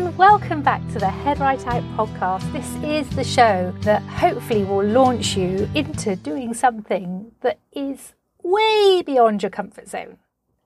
And welcome back to the Head Right Out podcast. This is the show that hopefully will launch you into doing something that is way beyond your comfort zone.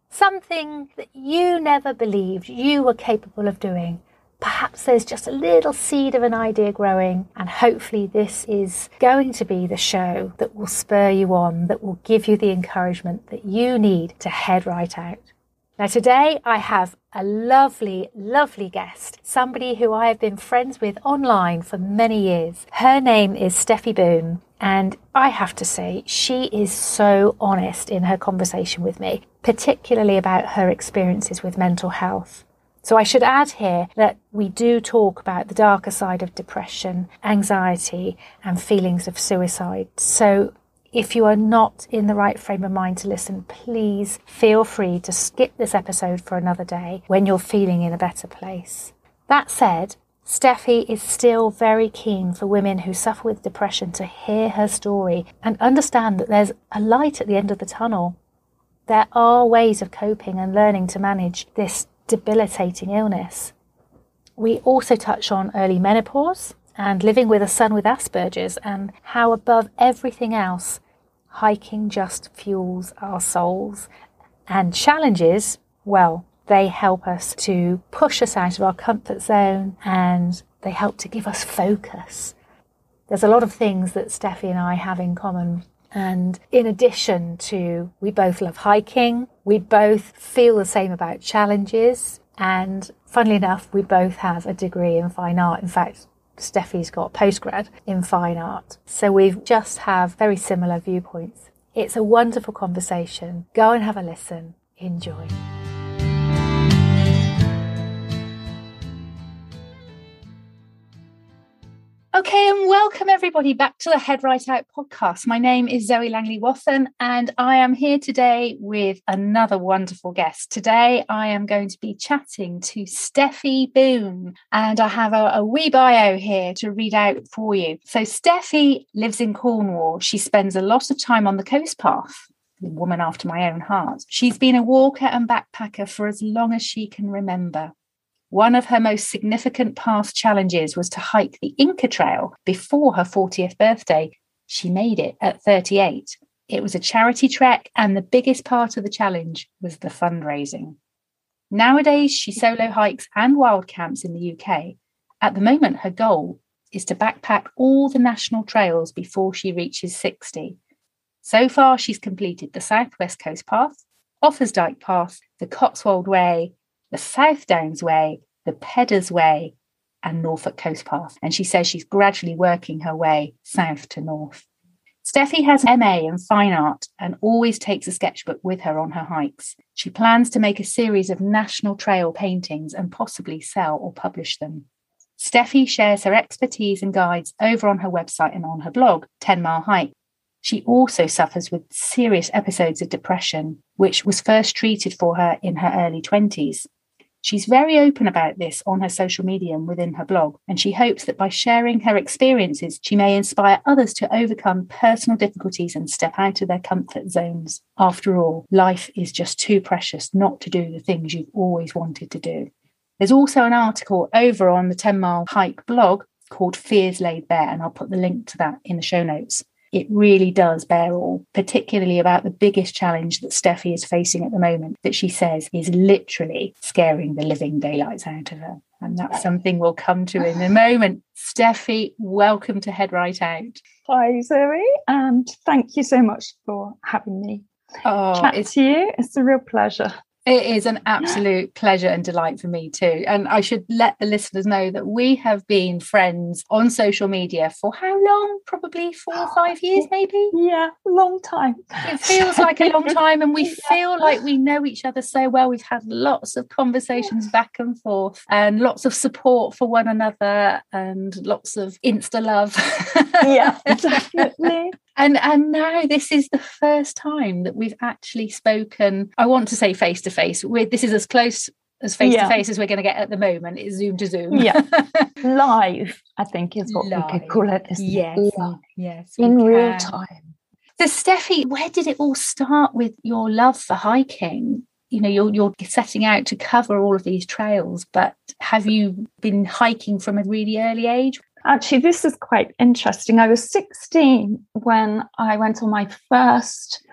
Something that you never believed you were capable of doing. Perhaps there's just a little seed of an idea growing, and hopefully, this is going to be the show that will spur you on, that will give you the encouragement that you need to head right out. Now, today I have a lovely, lovely guest, somebody who I have been friends with online for many years. Her name is Steffi Boone, and I have to say, she is so honest in her conversation with me, particularly about her experiences with mental health. So I should add here that we do talk about the darker side of depression, anxiety, and feelings of suicide. So if you are not in the right frame of mind to listen, please feel free to skip this episode for another day when you're feeling in a better place. That said, Steffi is still very keen for women who suffer with depression to hear her story and understand that there's a light at the end of the tunnel. There are ways of coping and learning to manage this debilitating illness. We also touch on early menopause and living with a son with Asperger's and how, above everything else, hiking just fuels our souls. And challenges, well, they help us to push us out of our comfort zone and they help to give us focus. There's a lot of things that Steffi and I have in common. And in addition to, we both love hiking, we both feel the same about challenges. And funnily enough, we both have a degree in fine art. In fact, Steffi's got postgrad in fine art. So we just have very similar viewpoints. It's a wonderful conversation. Go and have a listen. Enjoy. Okay, and welcome everybody back to the Head Right Out podcast. My name is Zoe Langley Wathen, and I am here today with another wonderful guest. Today, I am going to be chatting to Steffi Boone, and I have a, a wee bio here to read out for you. So, Steffi lives in Cornwall. She spends a lot of time on the coast path. Woman after my own heart. She's been a walker and backpacker for as long as she can remember. One of her most significant past challenges was to hike the Inca Trail before her 40th birthday. She made it at 38. It was a charity trek, and the biggest part of the challenge was the fundraising. Nowadays, she solo hikes and wild camps in the UK. At the moment, her goal is to backpack all the national trails before she reaches 60. So far, she's completed the Southwest Coast Path, Offa's Path, the Cotswold Way, the South Downs Way, the Peddars Way, and Norfolk Coast Path. And she says she's gradually working her way south to north. Steffi has MA in fine art and always takes a sketchbook with her on her hikes. She plans to make a series of national trail paintings and possibly sell or publish them. Steffi shares her expertise and guides over on her website and on her blog, 10 Mile Hike. She also suffers with serious episodes of depression, which was first treated for her in her early 20s. She's very open about this on her social media and within her blog, and she hopes that by sharing her experiences, she may inspire others to overcome personal difficulties and step out of their comfort zones. After all, life is just too precious not to do the things you've always wanted to do. There's also an article over on the 10 Mile Hike blog called Fears Laid Bare, and I'll put the link to that in the show notes it really does bear all, particularly about the biggest challenge that Steffi is facing at the moment, that she says is literally scaring the living daylights out of her. And that's something we'll come to in a moment. Steffi, welcome to Head Right Out. Hi, Zoe, and thank you so much for having me. Oh, Chat it's to you. It's a real pleasure. It is an absolute pleasure and delight for me too. And I should let the listeners know that we have been friends on social media for how long? Probably four or five years, maybe? Yeah, long time. It feels like a long time. And we feel like we know each other so well. We've had lots of conversations back and forth and lots of support for one another and lots of insta love. yeah, definitely and and now this is the first time that we've actually spoken i want to say face to face this is as close as face to face as we're going to get at the moment. Is zoom to zoom. Yeah. Live i think is what live. we could call it yes. Live. yes in real time. So steffi where did it all start with your love for hiking? You know you're you're setting out to cover all of these trails but have you been hiking from a really early age actually this is quite interesting i was 16 when i went on my first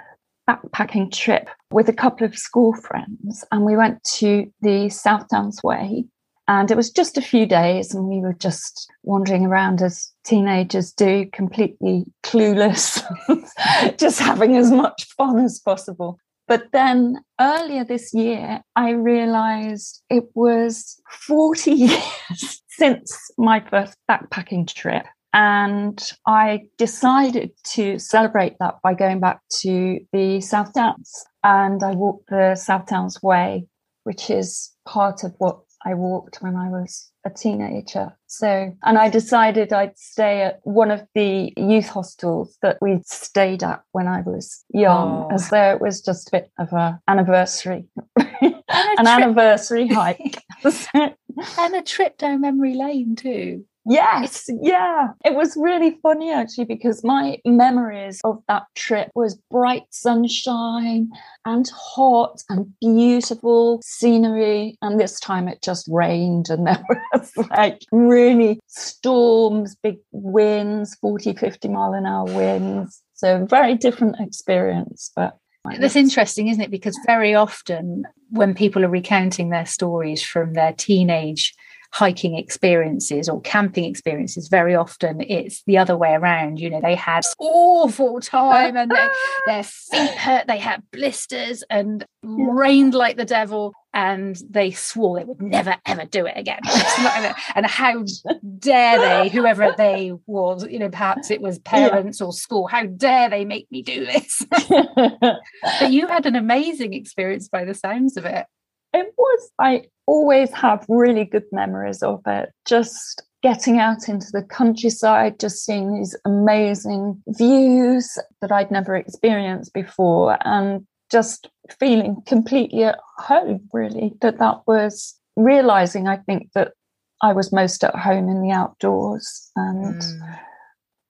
backpacking trip with a couple of school friends and we went to the south downs way and it was just a few days, and we were just wandering around as teenagers do, completely clueless, just having as much fun as possible. But then earlier this year, I realized it was 40 years since my first backpacking trip. And I decided to celebrate that by going back to the South Downs. And I walked the South Downs Way, which is part of what I walked when I was a teenager. So, and I decided I'd stay at one of the youth hostels that we'd stayed at when I was young, oh. as though it was just a bit of an anniversary, an anniversary hike. and a trip down memory lane too. Yes, yeah. It was really funny actually because my memories of that trip was bright sunshine and hot and beautiful scenery. And this time it just rained and there was like really storms, big winds, 40, 50 mile an hour winds. So very different experience, but that's interesting, isn't it? Because very often when people are recounting their stories from their teenage hiking experiences or camping experiences, very often it's the other way around. You know, they had awful time and they, their feet hurt, they had blisters and rained like the devil. And they swore they would never ever do it again. and how dare they, whoever they was, you know, perhaps it was parents yeah. or school, how dare they make me do this? but you had an amazing experience by the sounds of it. It was. I always have really good memories of it. Just getting out into the countryside, just seeing these amazing views that I'd never experienced before, and just feeling completely at home, really. That that was realizing, I think, that I was most at home in the outdoors and mm.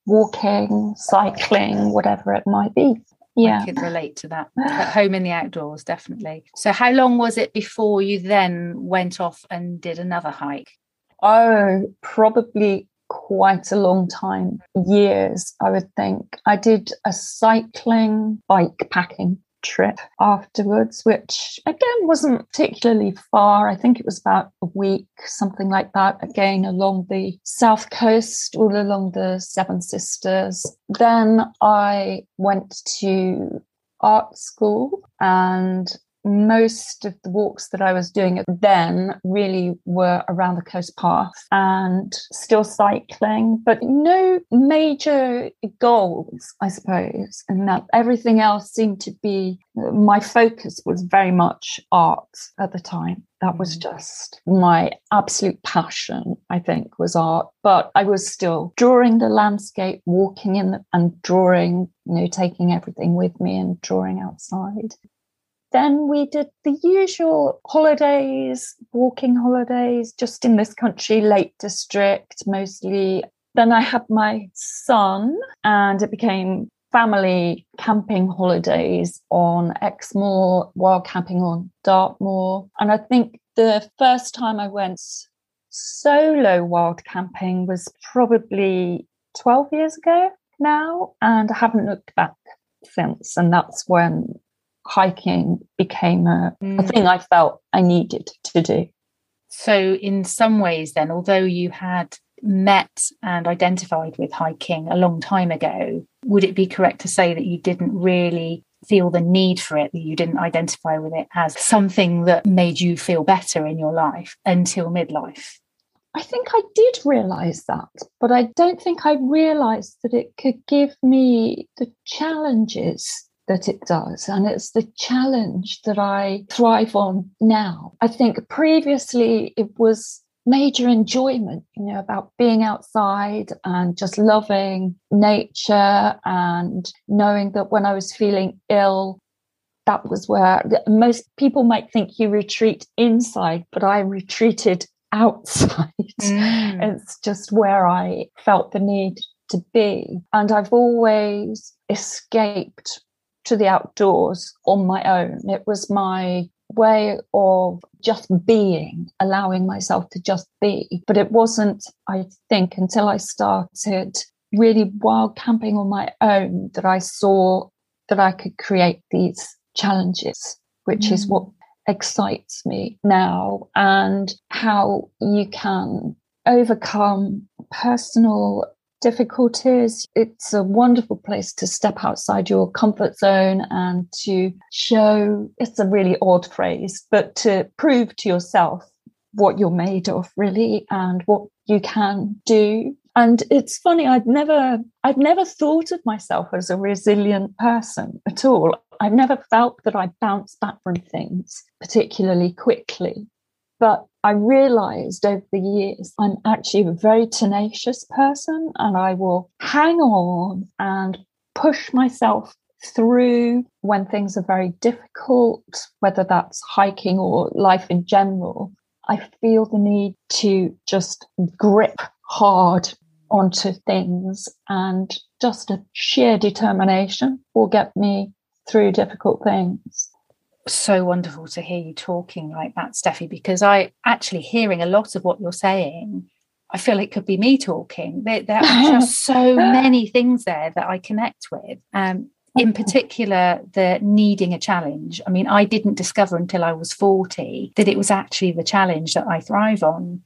walking, cycling, whatever it might be yeah. I can relate to that. At home in the outdoors, definitely. So, how long was it before you then went off and did another hike? Oh, probably quite a long time, years, I would think. I did a cycling bike packing trip afterwards, which again wasn't particularly far. I think it was about a week, something like that, again along the south coast, all along the Seven Sisters. Then I went to art school and most of the walks that I was doing at then really were around the coast path and still cycling, but no major goals, I suppose. And that everything else seemed to be my focus was very much art at the time. That was mm. just my absolute passion, I think, was art. But I was still drawing the landscape, walking in the, and drawing, you know, taking everything with me and drawing outside. Then we did the usual holidays, walking holidays, just in this country, Lake District mostly. Then I had my son, and it became family camping holidays on Exmoor, wild camping on Dartmoor. And I think the first time I went solo wild camping was probably 12 years ago now, and I haven't looked back since. And that's when hiking became a, mm. a thing I felt I needed to do. So, in some ways, then, although you had met and identified with hiking a long time ago, would it be correct to say that you didn't really feel the need for it, that you didn't identify with it as something that made you feel better in your life until midlife? I think I did realize that, but I don't think I realized that it could give me the challenges that it does. And it's the challenge that I thrive on now. I think previously it was major enjoyment, you know, about being outside and just loving nature and knowing that when I was feeling ill, that was where most people might think you retreat inside, but I retreated outside. Mm. It's just where I felt the need to be. And I've always escaped to the outdoors on my own. It was my way of just being, allowing myself to just be. But it wasn't, I think, until I started really wild camping on my own that I saw that I could create these challenges, which mm. is what excites me now, and how you can overcome personal difficulties. It's a wonderful place to step outside your comfort zone and to show it's a really odd phrase, but to prove to yourself what you're made of, really, and what you can do. And it's funny, I'd never, I'd never thought of myself as a resilient person at all. I've never felt that I bounce back from things particularly quickly. But I realized over the years I'm actually a very tenacious person and I will hang on and push myself through when things are very difficult, whether that's hiking or life in general. I feel the need to just grip hard onto things and just a sheer determination will get me through difficult things so wonderful to hear you talking like that, Steffi, because I actually hearing a lot of what you're saying, I feel it could be me talking. There, there are just so many things there that I connect with. Um, in particular, the needing a challenge. I mean, I didn't discover until I was 40 that it was actually the challenge that I thrive on.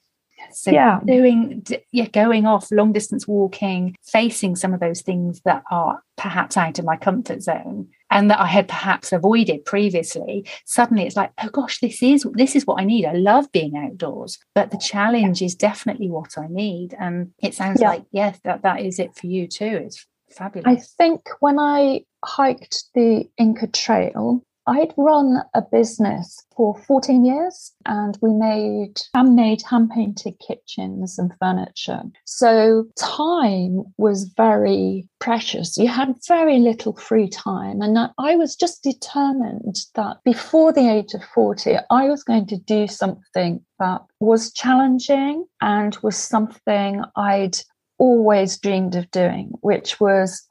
So yeah. doing yeah, going off long distance walking, facing some of those things that are perhaps out of my comfort zone and that I had perhaps avoided previously, suddenly it's like, oh gosh, this is this is what I need. I love being outdoors, but the challenge is definitely what I need. And it sounds yeah. like yes, that that is it for you too. It's fabulous. I think when I hiked the Inca Trail, I'd run a business for 14 years and we made handmade, hand painted kitchens and furniture. So time was very precious. You had very little free time. And I was just determined that before the age of 40, I was going to do something that was challenging and was something I'd always dreamed of doing, which was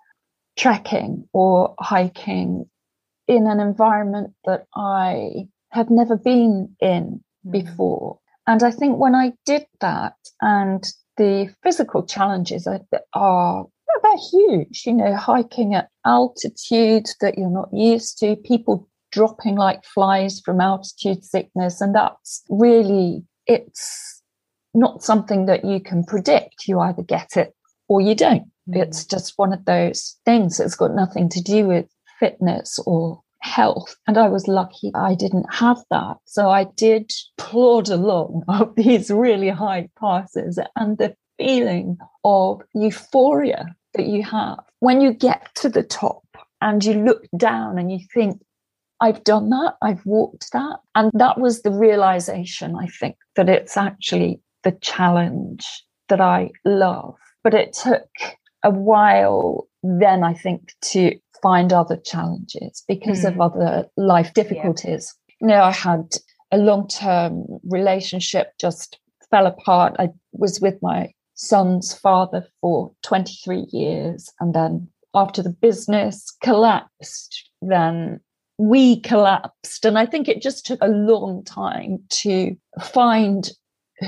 trekking or hiking in an environment that I had never been in mm. before. And I think when I did that, and the physical challenges are, are they're huge, you know, hiking at altitude that you're not used to, people dropping like flies from altitude sickness. And that's really, it's not something that you can predict. You either get it or you don't. Mm. It's just one of those things that's got nothing to do with fitness or health. And I was lucky I didn't have that. So I did plod along up these really high passes and the feeling of euphoria that you have when you get to the top and you look down and you think, I've done that, I've walked that. And that was the realization, I think, that it's actually the challenge that I love. But it took a while then, I think, to find other challenges because mm. of other life difficulties. Yeah. You know, I had a long term relationship just fell apart. I was with my son's father for 23 years. And then after the business collapsed, then we collapsed. And I think it just took a long time to find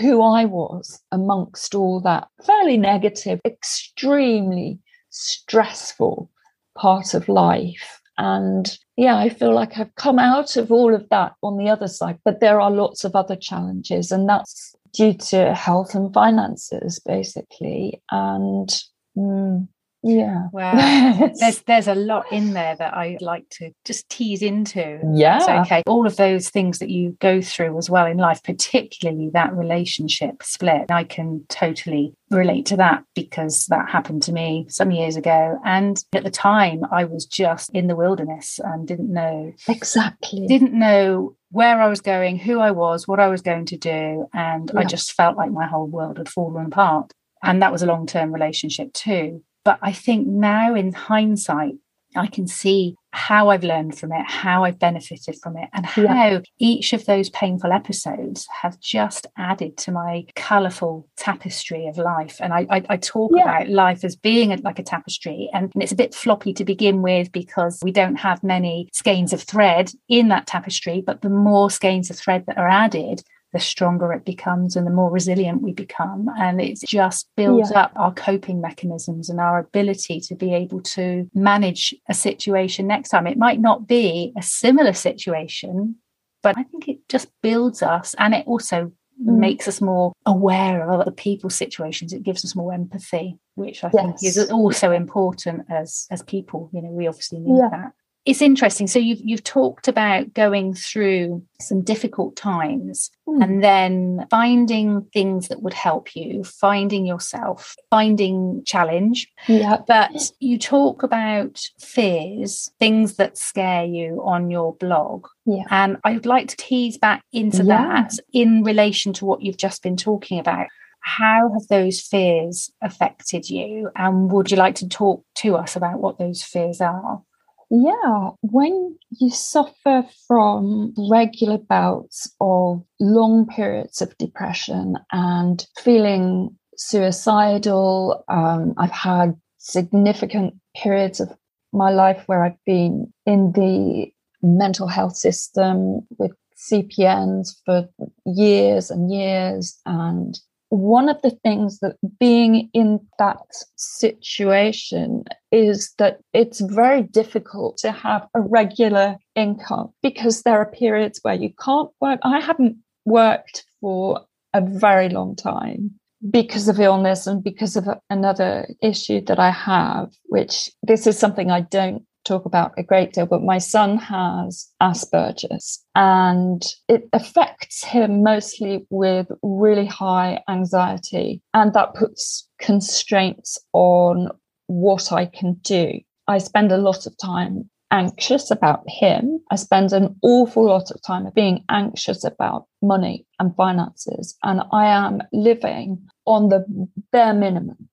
who I was amongst all that fairly negative, extremely stressful part of life. And yeah, I feel like I've come out of all of that on the other side, but there are lots of other challenges, and that's due to health and finances, basically. And mm, yeah. Wow. there's there's a lot in there that I'd like to just tease into. Yeah. okay. All of those things that you go through as well in life, particularly that relationship split. I can totally relate to that because that happened to me some years ago. And at the time I was just in the wilderness and didn't know exactly didn't know where I was going, who I was, what I was going to do. And yeah. I just felt like my whole world had fallen apart. And that was a long term relationship too. But I think now in hindsight, I can see how I've learned from it, how I've benefited from it, and how yeah. each of those painful episodes have just added to my colourful tapestry of life. And I, I, I talk yeah. about life as being a, like a tapestry, and, and it's a bit floppy to begin with because we don't have many skeins of thread in that tapestry. But the more skeins of thread that are added, the stronger it becomes and the more resilient we become. And it just builds yeah. up our coping mechanisms and our ability to be able to manage a situation next time. It might not be a similar situation, but I think it just builds us and it also mm. makes us more aware of other people's situations. It gives us more empathy, which I yes. think is also important as as people. You know, we obviously need yeah. that it's interesting. So you've you've talked about going through some difficult times mm. and then finding things that would help you, finding yourself, finding challenge. Yeah. But you talk about fears, things that scare you on your blog. Yeah. And I would like to tease back into yeah. that in relation to what you've just been talking about. How have those fears affected you? And would you like to talk to us about what those fears are? Yeah, when you suffer from regular bouts of long periods of depression and feeling suicidal, um, I've had significant periods of my life where I've been in the mental health system with CPNs for years and years and one of the things that being in that situation is that it's very difficult to have a regular income because there are periods where you can't work. I haven't worked for a very long time because of illness and because of another issue that I have, which this is something I don't talk about a great deal, but my son has Asperger's and it affects him mostly with really high anxiety. And that puts constraints on what I can do. I spend a lot of time anxious about him. I spend an awful lot of time being anxious about money and finances. And I am living on the bare minimum.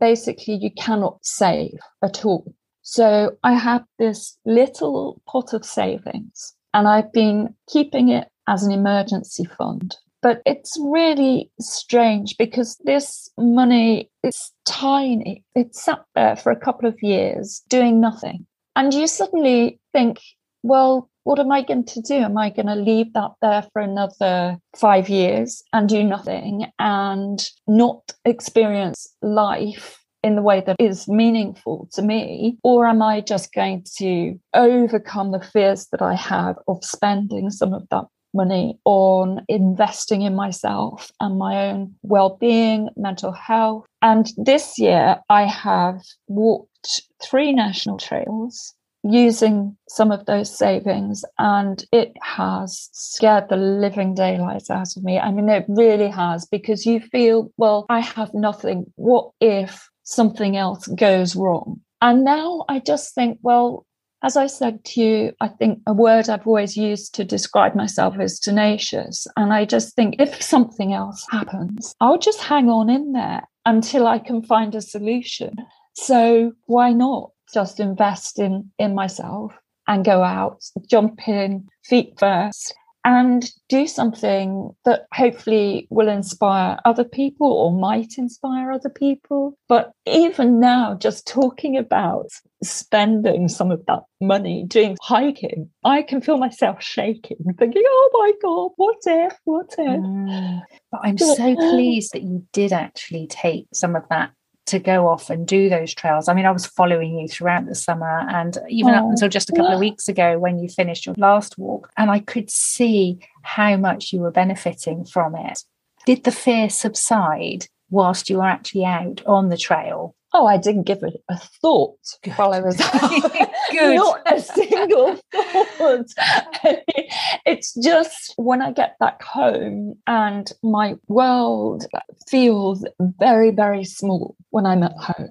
Basically, you cannot save at all. So I have this little pot of savings and I've been keeping it as an emergency fund. But it's really strange because this money is tiny. It's sat there for a couple of years doing nothing. And you suddenly think, well, what am I going to do? Am I going to leave that there for another five years and do nothing and not experience life in the way that is meaningful to me? Or am I just going to overcome the fears that I have of spending some of that money on investing in myself and my own well-being, mental health. And this year I have walked three national trails using some of those savings and it has scared the living daylights out of me. I mean, it really has because you feel, well, I have nothing. What if something else goes wrong. And now I just think, well, as I said to you, I think a word I've always used to describe myself is tenacious. And I just think if something else happens, I'll just hang on in there until I can find a solution. So why not just invest in, in myself and go out, jump in feet first and do something that hopefully will inspire other people or might inspire other people. But even now, just talking about spending some of that money doing hiking, I can feel myself shaking, thinking, oh my God, what if, what if? Mm. But I'm so pleased that you did actually take some of that to go off and do those trails. I mean, I was following you throughout the summer and even oh, up until just a couple yeah. of weeks ago when you finished your last walk, and I could see how much you were benefiting from it. Did the fear subside whilst you were actually out on the trail? Oh, I didn't give it a thought Good. while I was Good. Not a single thought. it's just when I get back home and my world feels very, very small when I'm at home.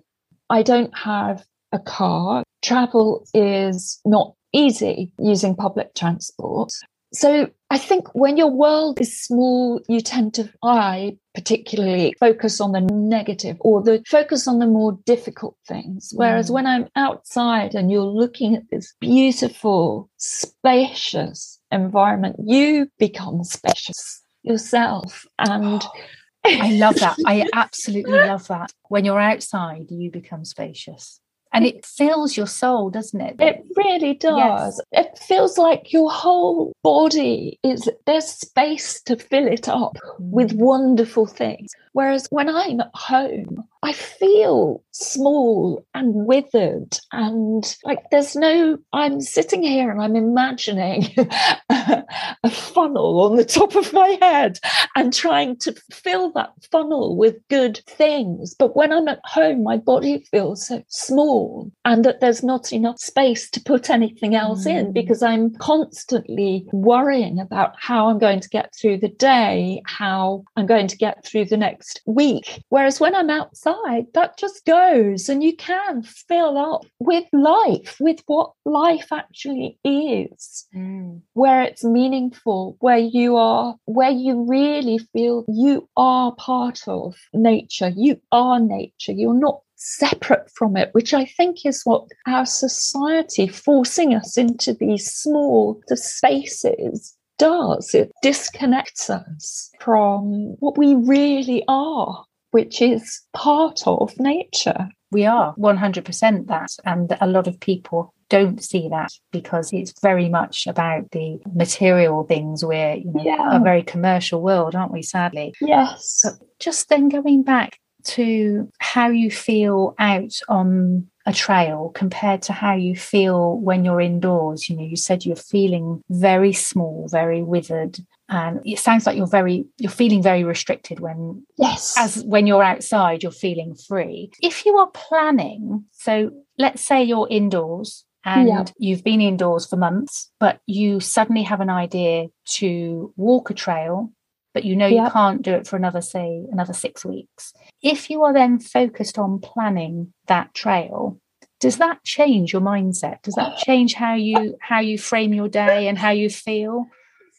I don't have a car. Travel is not easy using public transport. So I think when your world is small, you tend to, I particularly focus on the negative or the focus on the more difficult things. Whereas mm. when I'm outside and you're looking at this beautiful, spacious environment, you become spacious yourself. And I love that. I absolutely love that. When you're outside, you become spacious and it fills your soul doesn't it it really does yes. it feels like your whole body is there's space to fill it up with mm. wonderful things whereas when i'm at home i feel small and withered and like there's no i'm sitting here and i'm imagining a funnel on the top of my head and trying to fill that funnel with good things but when i'm at home my body feels so small and that there's not enough space to put anything else mm. in because I'm constantly worrying about how I'm going to get through the day, how I'm going to get through the next week. Whereas when I'm outside, that just goes and you can fill up with life, with what life actually is, mm. where it's meaningful, where you are, where you really feel you are part of nature. You are nature. You're not separate from it, which I think is what our society forcing us into these small spaces does. It disconnects us from what we really are, which is part of nature. We are 100% that. And a lot of people don't see that because it's very much about the material things. We're you know, yeah. a very commercial world, aren't we, sadly? Yes. But just then going back to how you feel out on a trail compared to how you feel when you're indoors you know you said you're feeling very small very withered and it sounds like you're very you're feeling very restricted when yes. as when you're outside you're feeling free. If you are planning so let's say you're indoors and you've been indoors for months but you suddenly have an idea to walk a trail but you know you can't do it for another say another 6 weeks. If you are then focused on planning that trail does that change your mindset? Does that change how you how you frame your day and how you feel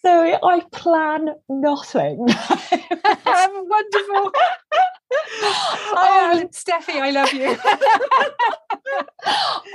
so I plan nothing. I'm wonderful. oh, Steffi, I love you.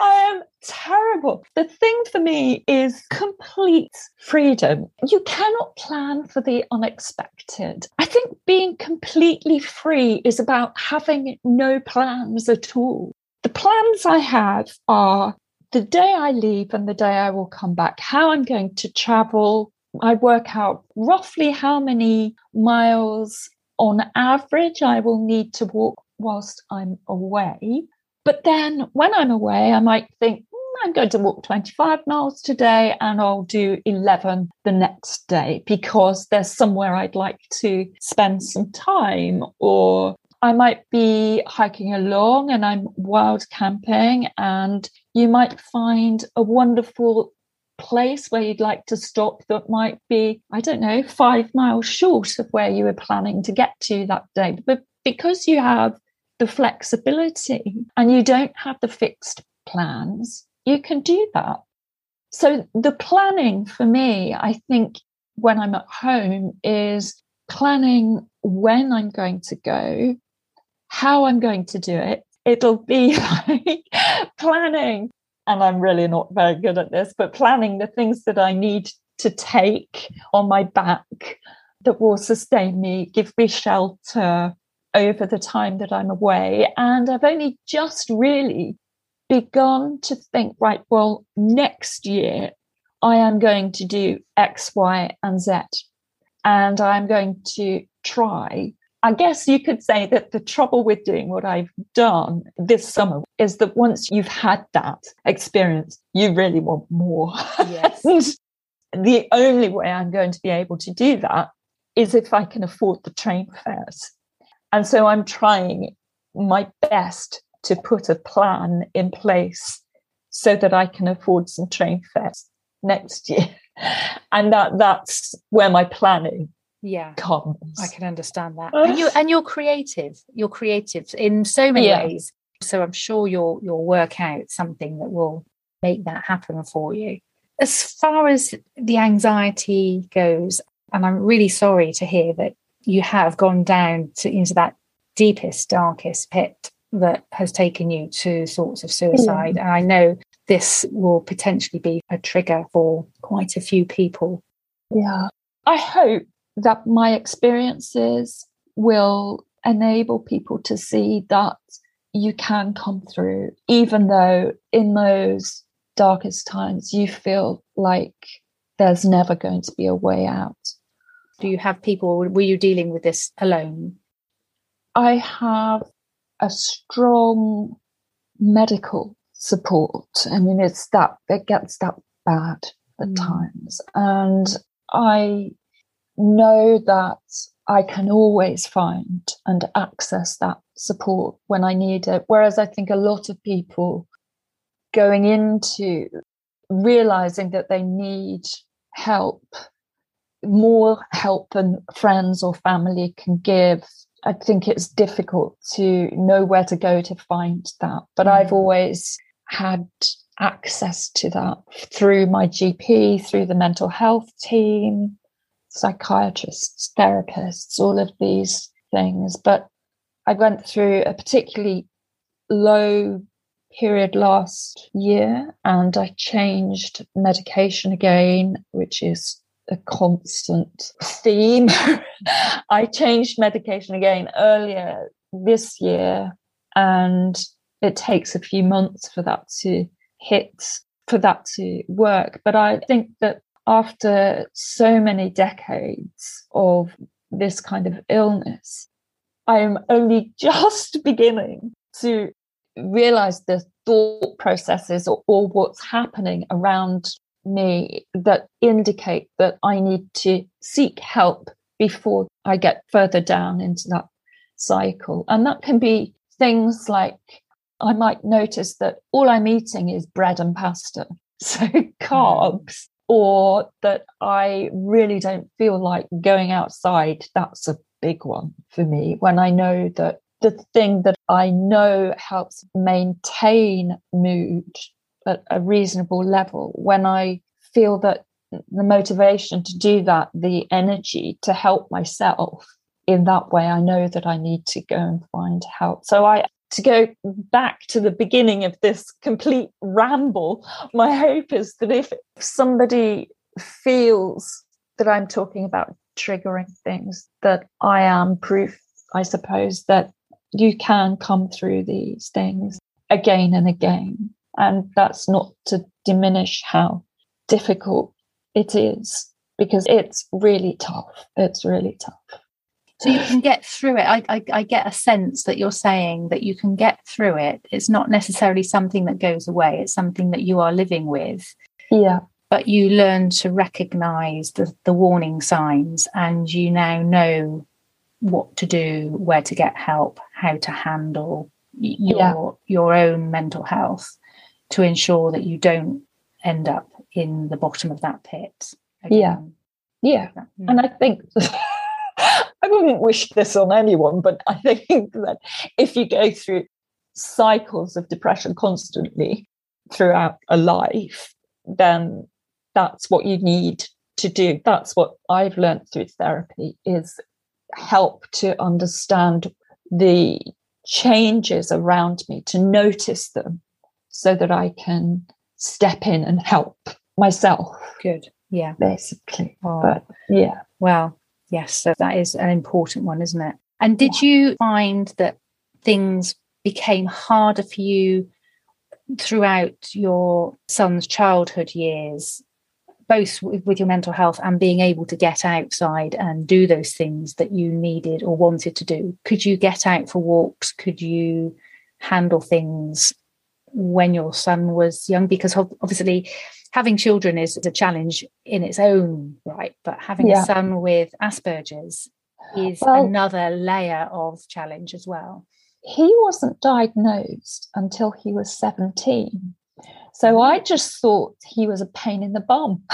I am terrible. The thing for me is complete freedom. You cannot plan for the unexpected. I think being completely free is about having no plans at all. The plans I have are the day I leave and the day I will come back, how I'm going to travel, I work out roughly how many miles on average I will need to walk whilst I'm away. But then when I'm away, I might think, hmm, I'm going to walk 25 miles today and I'll do 11 the next day because there's somewhere I'd like to spend some time. Or I might be hiking along and I'm wild camping, and you might find a wonderful place where you'd like to stop that might be, I don't know, five miles short of where you were planning to get to that day. But because you have the flexibility and you don't have the fixed plans, you can do that. So the planning for me, I think when I'm at home is planning when I'm going to go, how I'm going to do it. It'll be like planning and I'm really not very good at this, but planning the things that I need to take on my back that will sustain me, give me shelter over the time that I'm away. And I've only just really begun to think, right, well, next year I am going to do X, Y, and Z. And I'm going to try I guess you could say that the trouble with doing what I've done this summer is that once you've had that experience, you really want more. Yes. the only way I'm going to be able to do that is if I can afford the train fares. And so I'm trying my best to put a plan in place so that I can afford some train fares next year. And that that's where my planning yeah comes. I can understand that. and you and you're creative. You're creative in so many yeah. ways. So I'm sure you'll you'll work out something that will make that happen for you. as far as the anxiety goes, and I'm really sorry to hear that you have gone down to, into that deepest, darkest pit that has taken you to thoughts of suicide. And I know this will potentially be a trigger for quite a few people. Yeah. I hope that my experiences will enable people to see that you can come through, even though in those darkest times you feel like there's never going to be a way out. Do you have people, were you dealing with this alone? I have a strong medical support. I mean, it's that, it gets that bad at mm. times. And I know that I can always find and access that support when I need it. Whereas I think a lot of people going into realizing that they need help, more help than friends or family can give. I think it's difficult to know where to go to find that. But mm. I've always had access to that through my GP, through the mental health team, psychiatrists, therapists, all of these things. But I went through a particularly low period last year and I changed medication again, which is a constant theme. I changed medication again earlier this year and it takes a few months for that to hit, for that to work. But I think that after so many decades of this kind of illness, I am only just beginning to realize the thought processes or, or, what's happening around me that indicate that I need to seek help before I get further down into that cycle. And that can be things like I might notice that all I'm eating is bread and pasta. So mm. carbs, or that I really don't feel like going outside. That's a big one for me when I know that the thing that I know helps maintain mood at a reasonable level, when I feel that the motivation to do that, the energy to help myself in that way, I know that I need to go and find help. So I to go back to the beginning of this complete ramble, my hope is that if somebody feels that I'm talking about triggering things, that I am proof, I suppose, that you can come through these things again and again. And that's not to diminish how difficult it is because it's really tough. It's really tough so you can get through it. I, I, I get a sense that you're saying that you can get through it. It's not necessarily something that goes away. It's something that you are living with. Yeah. But you learn to recognize the, the warning signs and you now know what to do where to get help how to handle your yeah. your own mental health to ensure that you don't end up in the bottom of that pit again. yeah. Yeah. And mm. i think wouldn't wish this on anyone, but I think that if you go through cycles of depression constantly throughout a life, then that's what you need to do. That's what I've learned through therapy is help to understand the changes around me, to notice them so that I can step in and help myself. Good. Yeah. Basically. Oh. But yeah. Well, Yes, so that is an important one, isn't it? And did yeah. you find that things became harder for you throughout your son's childhood years, both with your mental health and being able to get outside and do those things that you needed or wanted to do? Could you get out for walks? Could you handle things when your son was young? Because obviously, having children is a challenge in its own right, but having yeah. a son with Asperger's is well, another layer of challenge as well. He wasn't diagnosed until he was 17. So mm. I just thought he was a pain in the bum.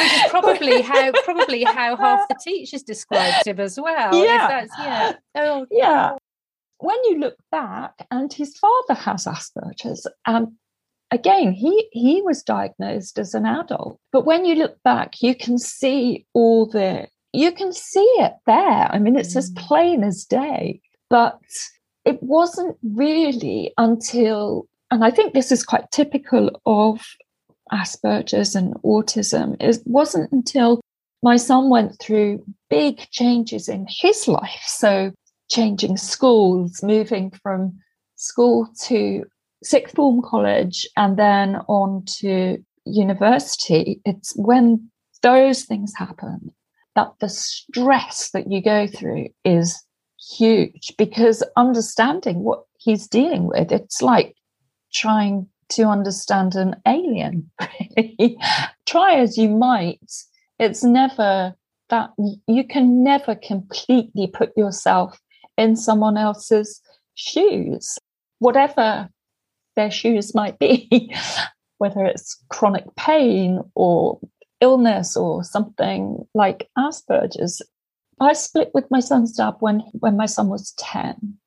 Which is probably how probably how half the teachers described him as well. Yeah. yeah. Oh, yeah. When you look back, and his father has Asperger's, um, again, he he was diagnosed as an adult. But when you look back, you can see all the you can see it there. I mean, it's mm. as plain as day. But it wasn't really until, and I think this is quite typical of Asperger's and autism, it wasn't until my son went through big changes in his life. So, changing schools, moving from school to sixth form college and then on to university. It's when those things happen that the stress that you go through is huge because understanding what he's dealing with, it's like trying to understand an alien, really. Try as you might, it's never that you can never completely put yourself in someone else's shoes, whatever their shoes might be, whether it's chronic pain or illness or something like Asperger's. I split with my son's dad when when my son was 10.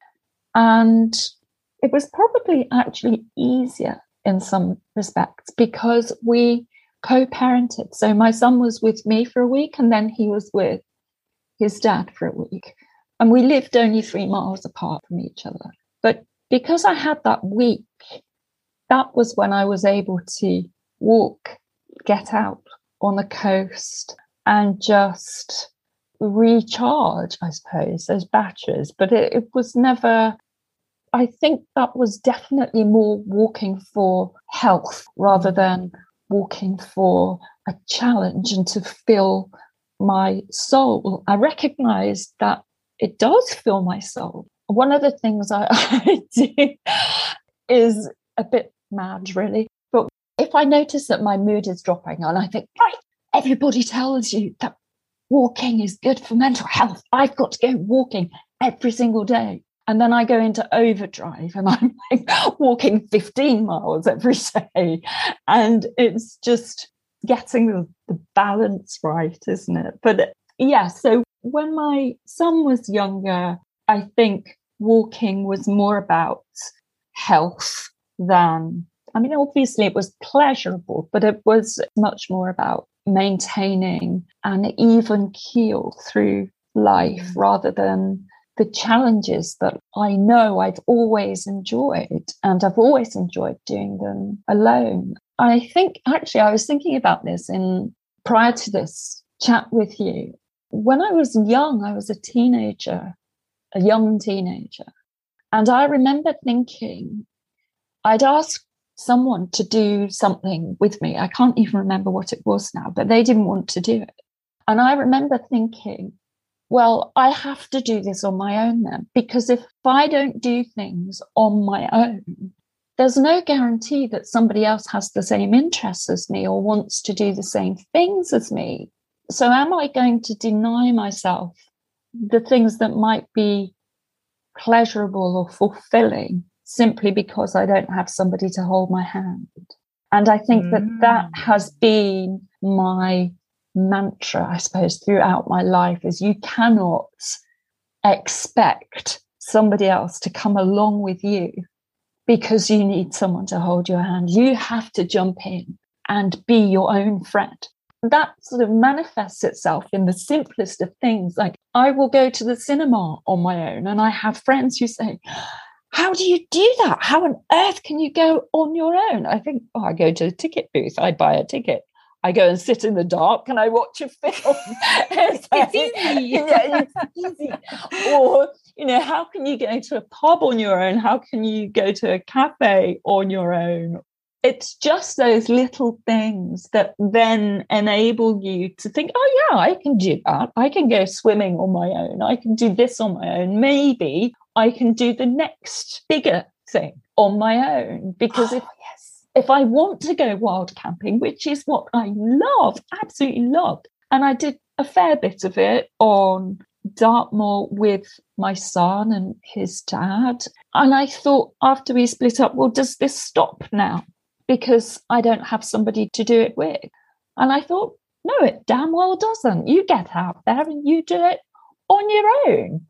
And it was probably actually easier in some respects because we co-parented. So my son was with me for a week and then he was with his dad for a week. And we lived only three miles apart from each other. But because I had that week, that was when I was able to walk, get out on the coast and just recharge, I suppose, those batteries. But it, it was never, I think that was definitely more walking for health rather mm. than walking for a challenge and to fill my soul. I recognized that it does fill my soul. One of the things I, I do is a bit mad, really. But if I notice that my mood is dropping and I think, right, everybody tells you that walking is good for mental health. I've got to go walking every single day. And then I go into overdrive and I'm like walking 15 miles every day. And it's just getting the, balance right, isn't it? But yeah, so when my son was younger, I think walking was more about health than, I mean, obviously it was pleasurable, but it was much more about maintaining an even keel through life mm. rather than the challenges that I know I've always enjoyed and I've always enjoyed doing them alone. I think actually I was thinking about this in prior to this chat with you. When I was young, I was a teenager, a young teenager. And I remember thinking, I'd ask someone to do something with me. I can't even remember what it was now, but they didn't want to do it. And I remember thinking, well, I have to do this on my own then, because if I don't do things on my own, there's no guarantee that somebody else has the same interests as me or wants to do the same things as me. So, am I going to deny myself the things that might be pleasurable or fulfilling simply because I don't have somebody to hold my hand. And I think mm. that that mm. has been my mantra, I suppose, throughout my life is you cannot expect somebody else to come along with you because you need someone to hold your hand. You have to jump in and be your own friend. That sort of manifests itself in the simplest of things. Like I will go to the cinema on my own, and I have friends who say, how do you do that? How on earth can you go on your own? I think, oh, I go to a ticket booth, I buy a ticket. I go and sit in the dark and I watch a film. it's, it's easy. yeah, it's easy. Or, you know, how can you go to a pub on your own? How can you go to a cafe on your own? It's just those little things that then enable you to think, oh, yeah, I can do that. I can go swimming on my own. I can do this on my own. Maybe I can do the next bigger thing on my own. Because oh, if yes. if I want to go wild camping, which is what I love, absolutely love, and I did a fair bit of it on Dartmoor with my son and his dad. And I thought after we split up, well, does this stop now? Because I don't have somebody to do it with. And I thought, no, it damn well doesn't. You get out there and you do it on your own.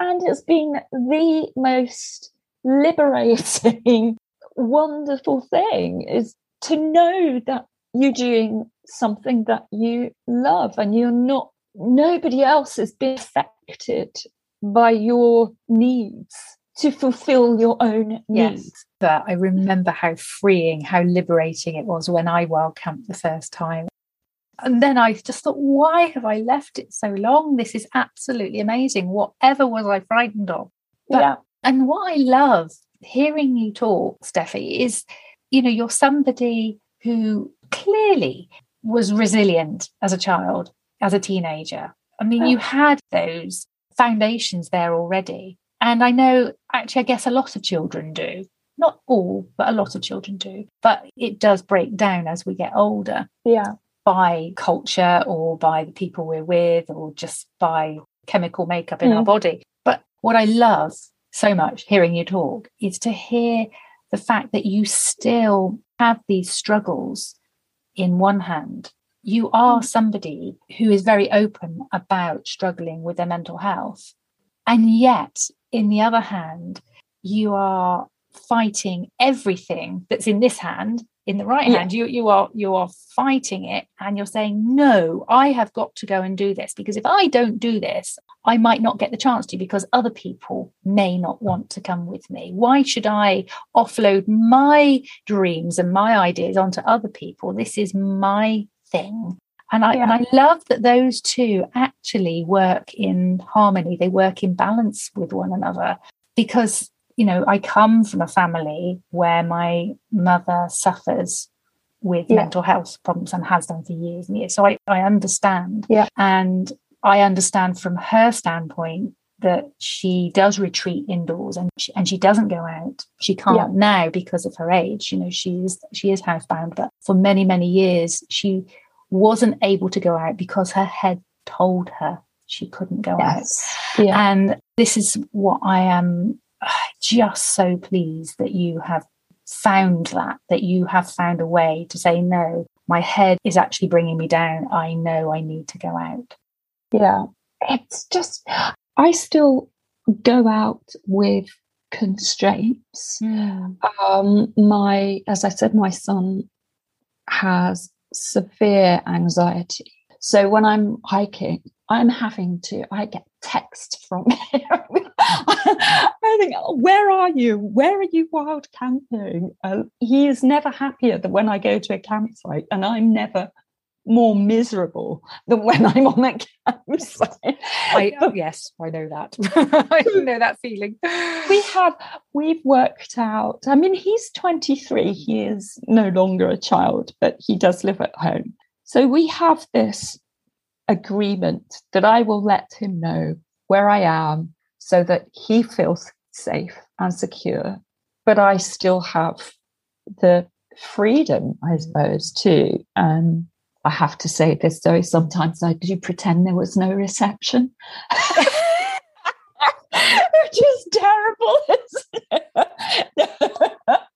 And it's been the most liberating wonderful thing is to know that you're doing something that you love and you're not nobody else has been affected by your needs to fulfill your own needs. Yes. But I remember how freeing, how liberating it was when I wild camped the first time. And then I just thought, why have I left it so long? This is absolutely amazing. Whatever was I frightened of? But, yeah. And what I love hearing you talk, Steffi, is you know, you're somebody who clearly was resilient as a child, as a teenager. I mean, you had those foundations there already. And I know, actually, I guess a lot of children do. Not all, but a lot of children do. But it does break down as we get older. Yeah. By culture or by the people we're with or just by chemical makeup in mm. our body. But what I love so much hearing you talk is to hear the fact that you still have these struggles in one hand. You are mm. somebody who is very open about struggling with their mental health. And yet, in the other hand, you are fighting everything that's in this hand in the right yeah. hand you you are you are fighting it and you're saying no i have got to go and do this because if i don't do this i might not get the chance to because other people may not want to come with me. Why should i offload my dreams and my ideas onto other people? This is my thing and I, yeah. and I love that those two actually work in harmony. They work in balance with one another because you know, I come from a family where my mother suffers with yeah. mental health problems and has done for years and years. So I, I understand. Yeah. And I understand from her standpoint that she does retreat indoors and she, and she doesn't go out. She can't yeah. now because of her age. You know, she is she is housebound, but for many many years she wasn't able to go out because her head told her she couldn't go yes. out. Yeah. And this is what I am just so pleased that you have found that, that you have found a way to say, no, my head is actually bringing me down. I know I need to go out. Yeah. It's just, I still go out with constraints. Mm. Um, my, as I said, my son has severe anxiety. So when I'm hiking, I'm having to, I get text from him. I think, oh, where are you? Where are you wild camping? Uh, he is never happier than when I go to a campsite, and I'm never more miserable than when I'm on that campsite. I, oh, yes, I know that. I know that feeling. We have, we've worked out. I mean, he's 23. He is no longer a child, but he does live at home. So we have this agreement that I will let him know where I am so that he feels safe and secure. But I still have the freedom, I suppose, to um, I have to say this though, sometimes I do pretend there was no reception. Which is terrible,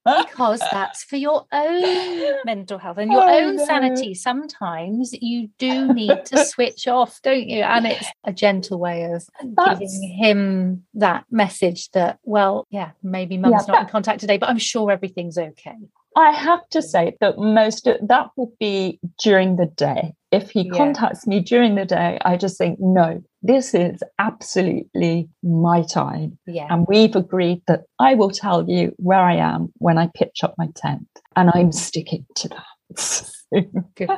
because that's for your own mental health and your oh, own no. sanity. Sometimes you do need to switch off, don't you? And it's a gentle way of that's... giving him that message that, well, yeah, maybe mum's yeah, not in contact today, but I'm sure everything's okay. I have to say that most of, that will be during the day. If he yeah. contacts me during the day, I just think, no, this is absolutely my time. Yeah. And we've agreed that I will tell you where I am when I pitch up my tent. And I'm sticking to that. Good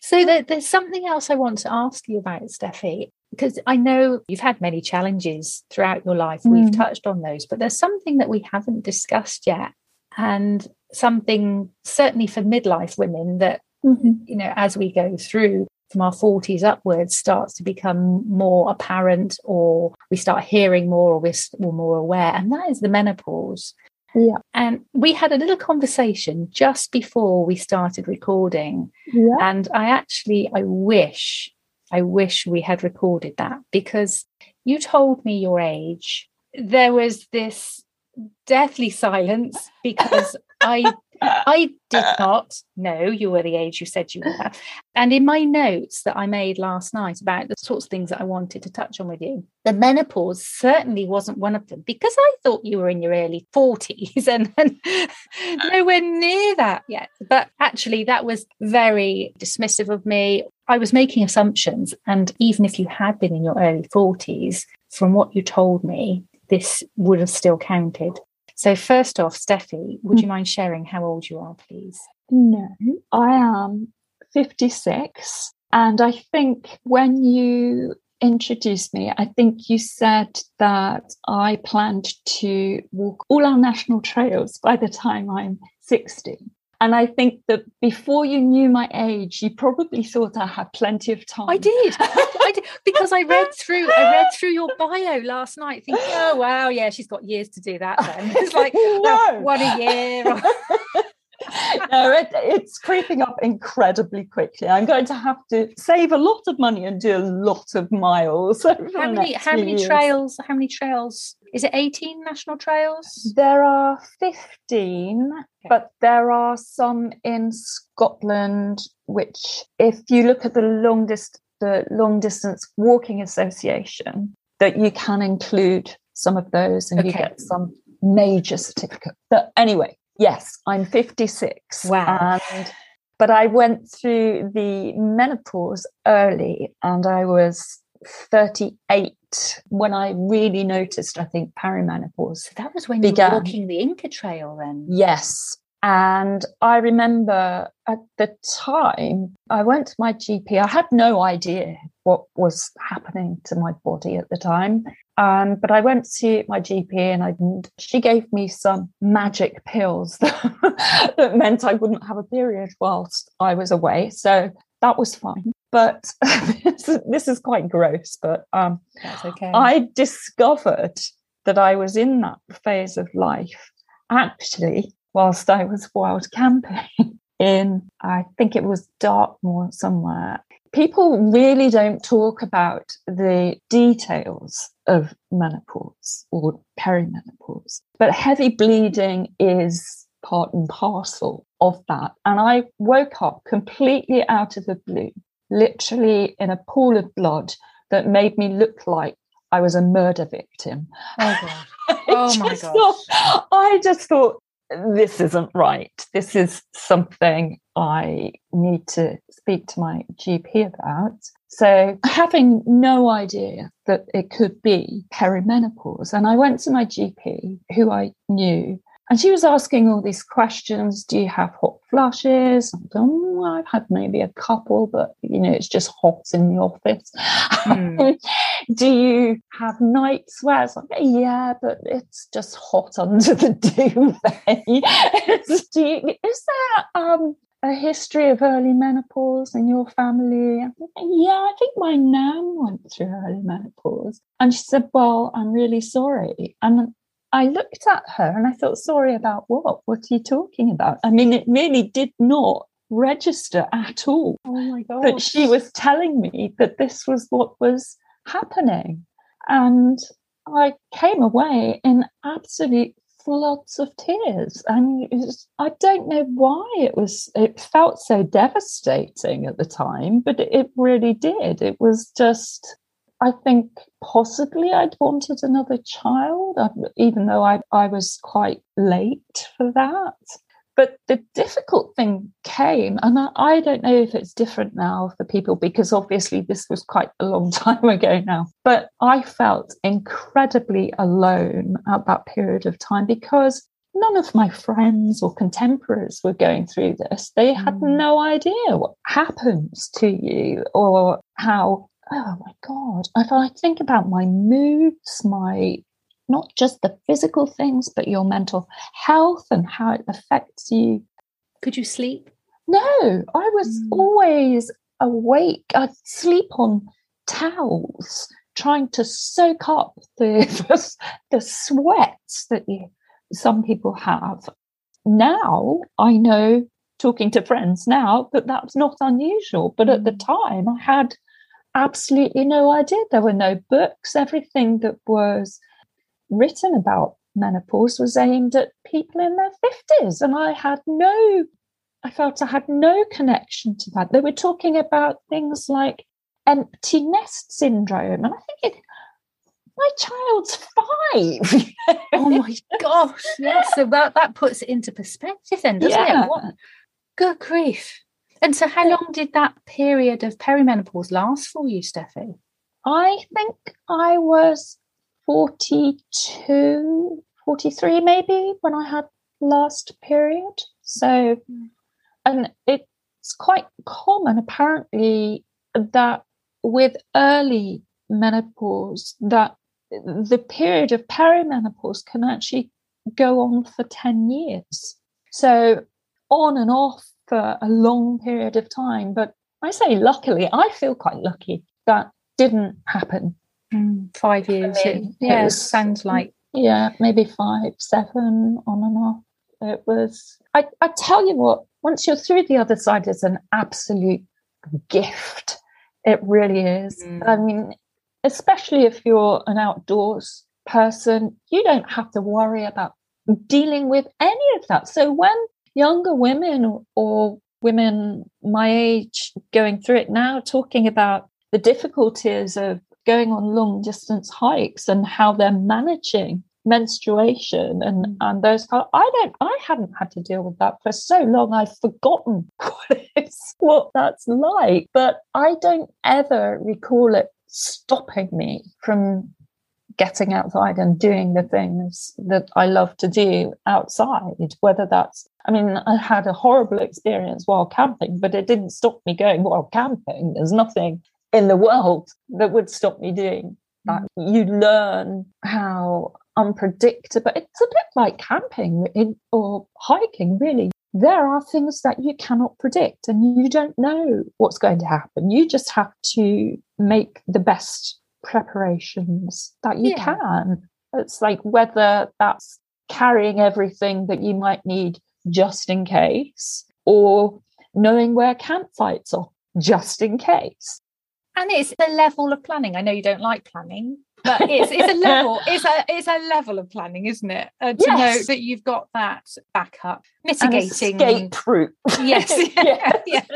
so there, there's something else I want to ask you about, Steffi, because I know you've had many challenges throughout your life. Mm. We've touched on those, but there's something that we haven't discussed yet and something certainly for midlife women that mm-hmm. you know as we go through from our 40s upwards starts to become more apparent or we start hearing more or we're, we're more aware and that is the menopause yeah. And we had a little conversation just before we started recording. Yeah. And I actually I wish I wish we had recorded that because you told me your age. There was this deathly silence because I I did uh, not know you were the age you said you were. And in my notes that I made last night about the sorts of things that I wanted to touch on with you, the menopause certainly wasn't one of them because I thought you were in your early 40s and, and nowhere near that yet. But actually, that was very dismissive of me. I was making assumptions. And even if you had been in your early 40s, from what you told me, this would have still counted. So, first off, Steffi, would you hmm. mind sharing how old you are, please? No, I am 56. And I think when you introduced me, I think you said that I planned to walk all our national trails by the time I'm 60. And I think that before you knew my age, you probably thought I had plenty of time. I did. I did because I read through I read through your bio last night, thinking, oh wow, yeah, she's got years to do that. Then it's like no. one a year. no, it, it's creeping up incredibly quickly. I'm going to have to save a lot of money and do a lot of miles. How many? How many years. trails? How many trails? Is it 18 national trails? There are 15, okay. but there are some in Scotland, which, if you look at the longest, the long distance walking association, that you can include some of those and okay. you get some major certificate. But anyway, yes, I'm 56. Wow. And, but I went through the menopause early and I was 38 when I really noticed, I think, perimenopause. So that was when began. you were walking the Inca Trail then? Yes. And I remember at the time, I went to my GP. I had no idea what was happening to my body at the time. Um, but I went to my GP and I, she gave me some magic pills that, that meant I wouldn't have a period whilst I was away. So that was fine. But this, is, quite gross, but um, That's okay. I discovered that I was in that phase of life actually whilst I was wild camping in, I think it was Dartmoor somewhere people really don't talk about the details of menopause or perimenopause, but heavy bleeding is part and parcel of that. And I woke up completely out of the blue, literally in a pool of blood that made me look like I was a murder victim. Oh, God. Oh, my God. I just thought, this isn't right. This is something I need to speak to my GP about. So, having no idea that it could be perimenopause, and I went to my GP, who I knew, and she was asking all these questions. Do you have hot flushes? Oh, I've had maybe a couple, but you know, it's just hot in the office. Mm. Do you have night sweats? Like, yeah, but it's just hot under the duvet. Do you, is there um, a history of early menopause in your family? yeah, I think my nan went through early menopause. And she said, Well, I'm really sorry. And I looked at her and I thought, sorry about what? What are you talking about? I mean, it really did not register at all. Oh my God. But she was telling me that this was what was happening. And I came away in absolute floods of tears. And was, I don't know why it was, it felt so devastating at the time, but it really did. It was just I think possibly I'd wanted another child, even though I, I was quite late for that. But the difficult thing came, and I, I don't know if it's different now for people because obviously this was quite a long time ago now. But I felt incredibly alone at that period of time because none of my friends or contemporaries were going through this. They had mm. no idea what happens to you or how oh my God, if I think about my moods, my not just the physical things, but your mental health and how it affects you. Could you sleep? No, I was mm. always awake. I'd sleep on towels, trying to soak up the, the, sweats that you, some people have. Now I know, talking to friends now, that that's not unusual. But at the mm. time, I had absolutely no idea. There were no books. Everything that was written about menopause was aimed at people in their 50s. And I had no, I felt I had no connection to that. They were talking about things like empty nest syndrome. And I think it, my child's five. oh my gosh. Yes. So that, that puts it into perspective then, doesn't yeah. it? What, good grief. And so how long did that period of perimenopause last for you, Steffi? I think I was 42, 43 maybe when I had last period. So, hmm. and it's quite common apparently that with early menopause, that the period of perimenopause can actually go on for 10 years. So, on and off for a long period of time. But I say, luckily, I feel quite lucky that didn't happen. Mm, five years. It, yeah, was, sounds like. Yeah, maybe five, seven, on and off. It was, I, I tell you what, once you're through the other side, it's an absolute gift. It really is. Mm. I mean, especially if you're an outdoors person, you don't have to worry about dealing with any of that. So when younger women or, or women my age going through it now talking about the difficulties of going on long distance hikes and how they're managing menstruation and mm. and those i don't i hadn't had to deal with that for so long i've forgotten what it's what that's like but i don't ever recall it stopping me from getting outside and doing the things that I love to do outside, whether that's, I mean, I had a horrible experience while camping, but it didn't stop me going while camping. There's nothing in the world that would stop me doing that. Mm. You learn how unpredictable, it's a bit like camping in, or hiking, really. There are things that you cannot predict and you don't know what's going to happen. You just have to make the best preparations that you yeah. can. It's like whether that's carrying everything that you might need just in case or knowing where campsites are just in case. And it's the level of planning. I know you don't like planning, but it's it's a level it's a it's a level of planning isn't it uh, to yes. know that you've got that backup mitigating escape route yes yes. yes.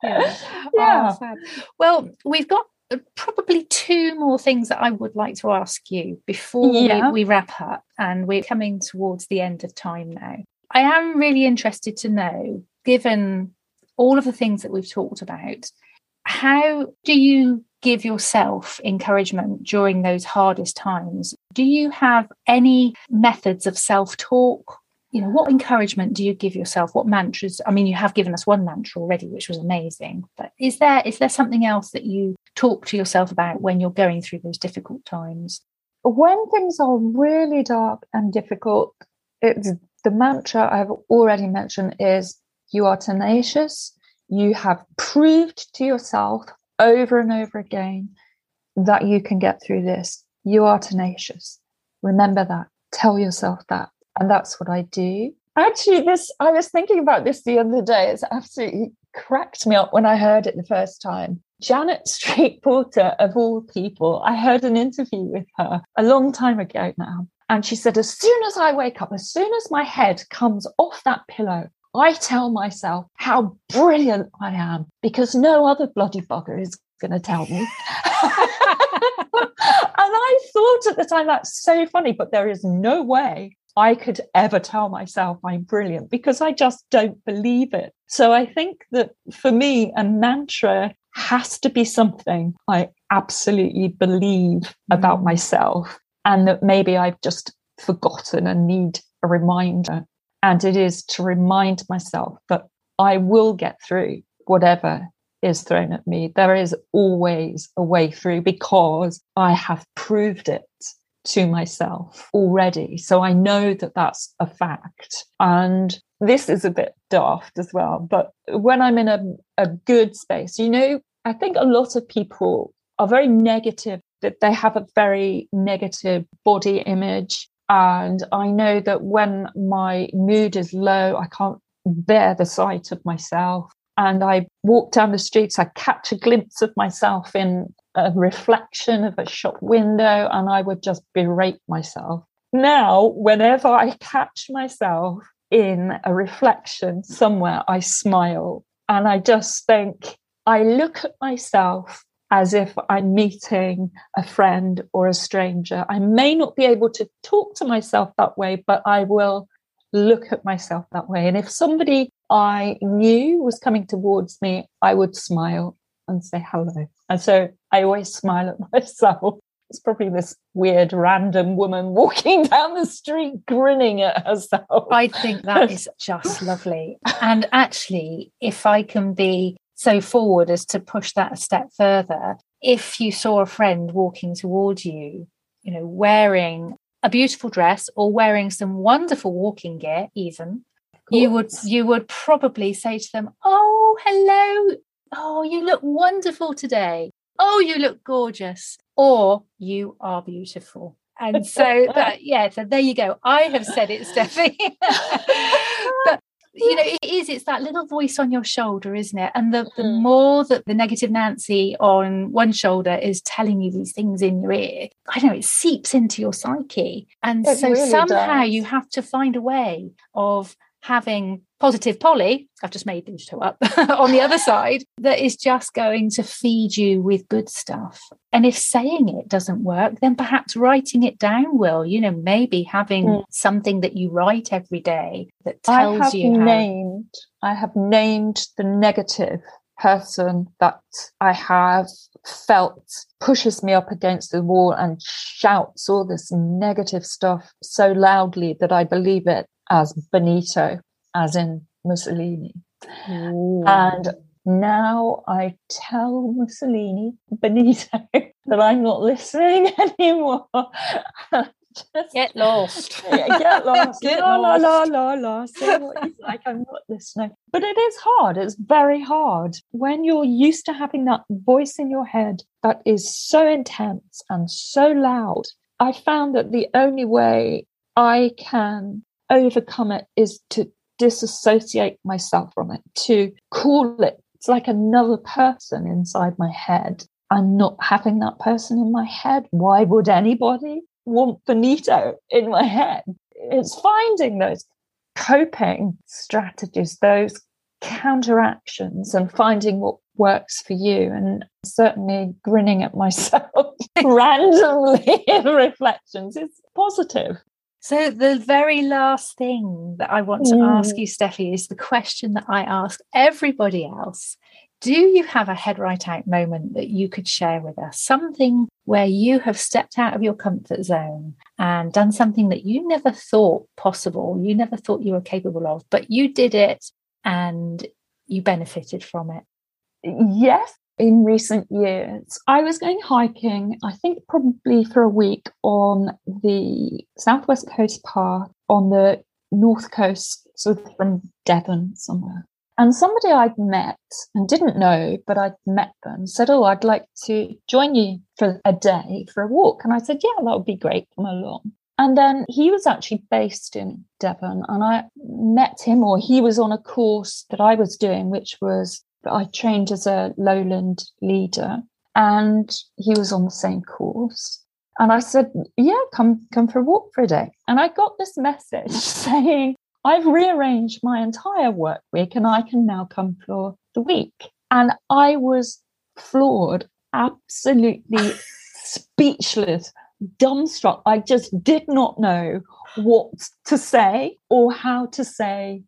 Yeah. yeah. Oh, well, we've got Uh, probably two more things that I would like to ask you before yeah. we, we wrap up, and we're coming towards the end of time now. I am really interested to know, given all of the things that we've talked about, how do you give yourself encouragement during those hardest times? Do you have any methods of self talk you know what encouragement do you give yourself? What mantras? I mean you have given us one mantra already which was amazing but is there is there something else that you talk to yourself about when you're going through those difficult times? When things are really dark and difficult it's the mantra i've already mentioned is you are tenacious. You have proved to yourself over and over again that you can get through this. You are tenacious. Remember that. Tell yourself that and that's what I do. Actually, this I was thinking about this the other day. It's absolutely cracked me up when I heard it the first time. Janet Street-Porter, of all people, I heard an interview with her a long time ago now. And she said, As soon as I wake up, as soon as my head comes off that pillow, I tell myself how brilliant I am because no other bloody bugger is going to tell me. and I thought at the time, that's so funny, but there is no way I could ever tell myself I'm brilliant because I just don't believe it. So I think that for me, a mantra has to be something I absolutely believe about mm. myself and that maybe I've just forgotten and need a reminder. And it is to remind myself that I will get through whatever is thrown at me. There is always a way through because I have proved it to myself already. So I know that that's a fact. And this is a bit daft as well. But when I'm in a, a good space, you know, I think a lot of people are very negative, that they have a very negative body image. And I know that when my mood is low, I can't bear the sight of myself. And I walk down the streets, I catch a glimpse of myself in a reflection of a shop window and I would just berate myself. now, whenever I catch myself in a reflection somewhere, I smile and I just think, I look at myself as if I'm meeting a friend or a stranger. I may not be able to talk to myself that way, but I will look at myself that way. And if somebody I knew was coming towards me, I would smile and say hello. And so I always smile at myself. It's probably this weird random woman walking down the street grinning at herself. I think that is just lovely. And actually, if I can be so forward as to push that a step further, if you saw a friend walking towards you, you know, wearing a beautiful dress or wearing some wonderful walking gear, even, you would you would probably say to them, "Oh, hello. Oh, you look wonderful today. Oh, you look gorgeous." Or you are beautiful. And so that yeah, so there you go. I have said it, Steffi. but you know it is it's that little voice on your shoulder isn't it and the, the mm. more that the negative nancy on one shoulder is telling you these things in your ear i know it seeps into your psyche and it so really somehow does. you have to find a way of having positive Polly, I've just made these two up, on the other side, that is just going to feed you with good stuff. And if saying it doesn't work, then perhaps writing it down will, you know, maybe having mm. something that you write every day that tells I have you. How... Named, I have named the negative person that I have felt pushes me up against the wall and shouts all this negative stuff so loudly that I believe it as Benito, as in Mussolini. Ooh. And now I tell Mussolini, Benito, that I'm not listening anymore. Just, get lost. get lost. get la, lost. la, la, la, la. Say what you like. I'm not listening. But it is hard. It's very hard when you're used to having that voice in your head that is so intense and so loud. I found that the only way I can overcome it is to disassociate myself from it, to call it. It's like another person inside my head. I'm not having that person in my head. Why would anybody want Benito in my head? It's finding those coping strategies, those counteractions, and finding what works for you. And certainly grinning at myself randomly in reflections is positive. So, the very last thing that I want to mm. ask you, Steffi, is the question that I ask everybody else. Do you have a head right out moment that you could share with us? Something where you have stepped out of your comfort zone and done something that you never thought possible, you never thought you were capable of, but you did it and you benefited from it? Yes, in recent years. I was going hiking, I think probably for a week on the Southwest Coast Path on the North Coast, sort of from Devon somewhere. And somebody I'd met and didn't know, but I'd met them, said, Oh, I'd like to join you for a day for a walk. And I said, Yeah, that would be great. Come along. And then he was actually based in Devon, and I met him, or he was on a course that I was doing, which was I trained as a lowland leader and he was on the same course. And I said, Yeah, come come for a walk for a day. And I got this message saying, I've rearranged my entire work week and I can now come for the week. And I was floored, absolutely speechless, dumbstruck. I just did not know what to say or how to say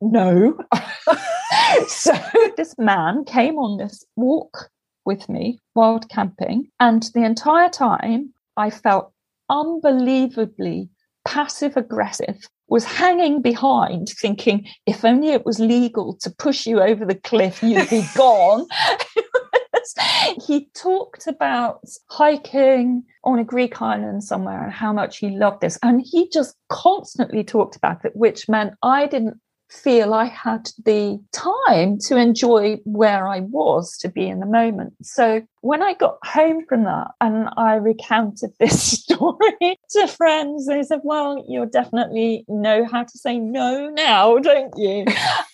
no. so this man came on this walk with me, wild camping, and the entire time I felt unbelievably passive aggressive was hanging behind thinking if only it was legal to push you over the cliff you'd be gone he talked about hiking on a Greek island somewhere and how much he loved this. And he just constantly talked about it, which meant I didn't feel I had the time to enjoy where I was to be in the moment. So when I got home from that and I recounted this story to friends, they said, Well, you definitely know how to say no now, don't you?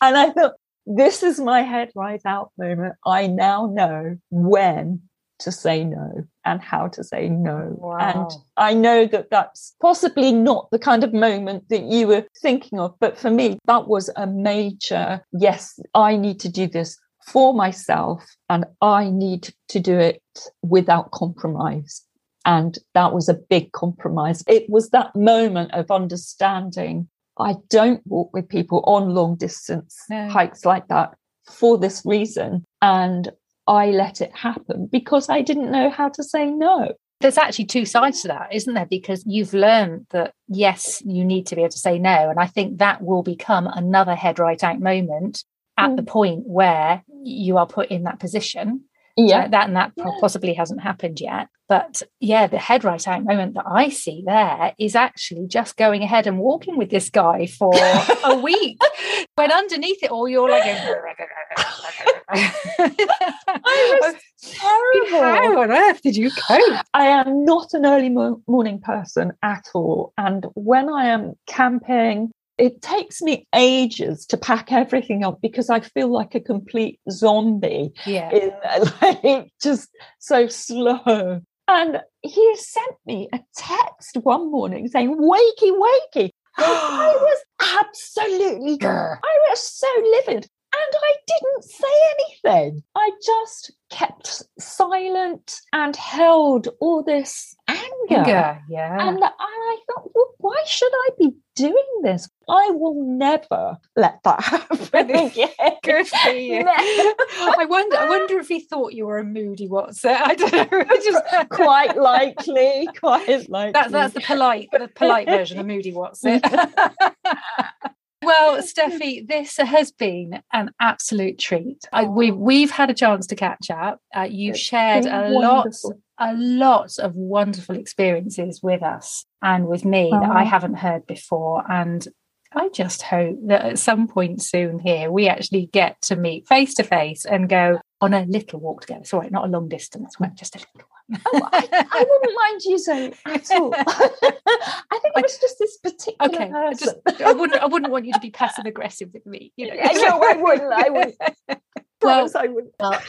and I thought, this is my head right out moment. I now know when to say no and how to say no. Wow. And I know that that's possibly not the kind of moment that you were thinking of, but for me, that was a major yes, I need to do this for myself and I need to do it without compromise. And that was a big compromise. It was that moment of understanding I don't walk with people on long distance No. hikes like that for this reason. And I let it happen because I didn't know how to say no. There's actually two sides to that, isn't there? Because you've learned that, yes, you need to be able to say no. And I think that will become another head right out moment at the point where you are put in that position. Yeah. Uh, that and that Yeah. possibly hasn't happened yet. But yeah, the head right out moment that I see there is actually just going ahead and walking with this guy for a week. When underneath it all, you're like, I was terrible. How on earth did you cope? I am not an early mo- morning person at all. And when I am camping, it takes me ages to pack everything up because I feel like a complete zombie. Yeah. in like just so slow. And he sent me a text one morning saying, Wakey, wakey. I was absolutely, I was so livid. And I didn't say anything. I just kept silent and held all this anger. Anger, yeah. And, and I thought, well, why should I be doing this? I will never let that happen again. Good for you. I wonder. I wonder if he thought you were a moody what's it? I don't know. Just- quite likely, quite likely. That's that's the polite, the polite version of moody what's it. Well, Steffi, this has been an absolute treat. I, we've we've had a chance to catch up. Uh, you've It's shared a lot, a lot of wonderful experiences with us and with me that I Oh. haven't heard before, and. I just hope that at some point soon here we actually get to meet face to face and go on a little walk together. Sorry, not a long distance just a little. Oh, I, I wouldn't mind you Zoe at all. I think it was just this particular okay, I person. just I wouldn't I wouldn't want you to be passive aggressive with me. You know, Yeah, no, I wouldn't, I wouldn't. Well, I wouldn't. well,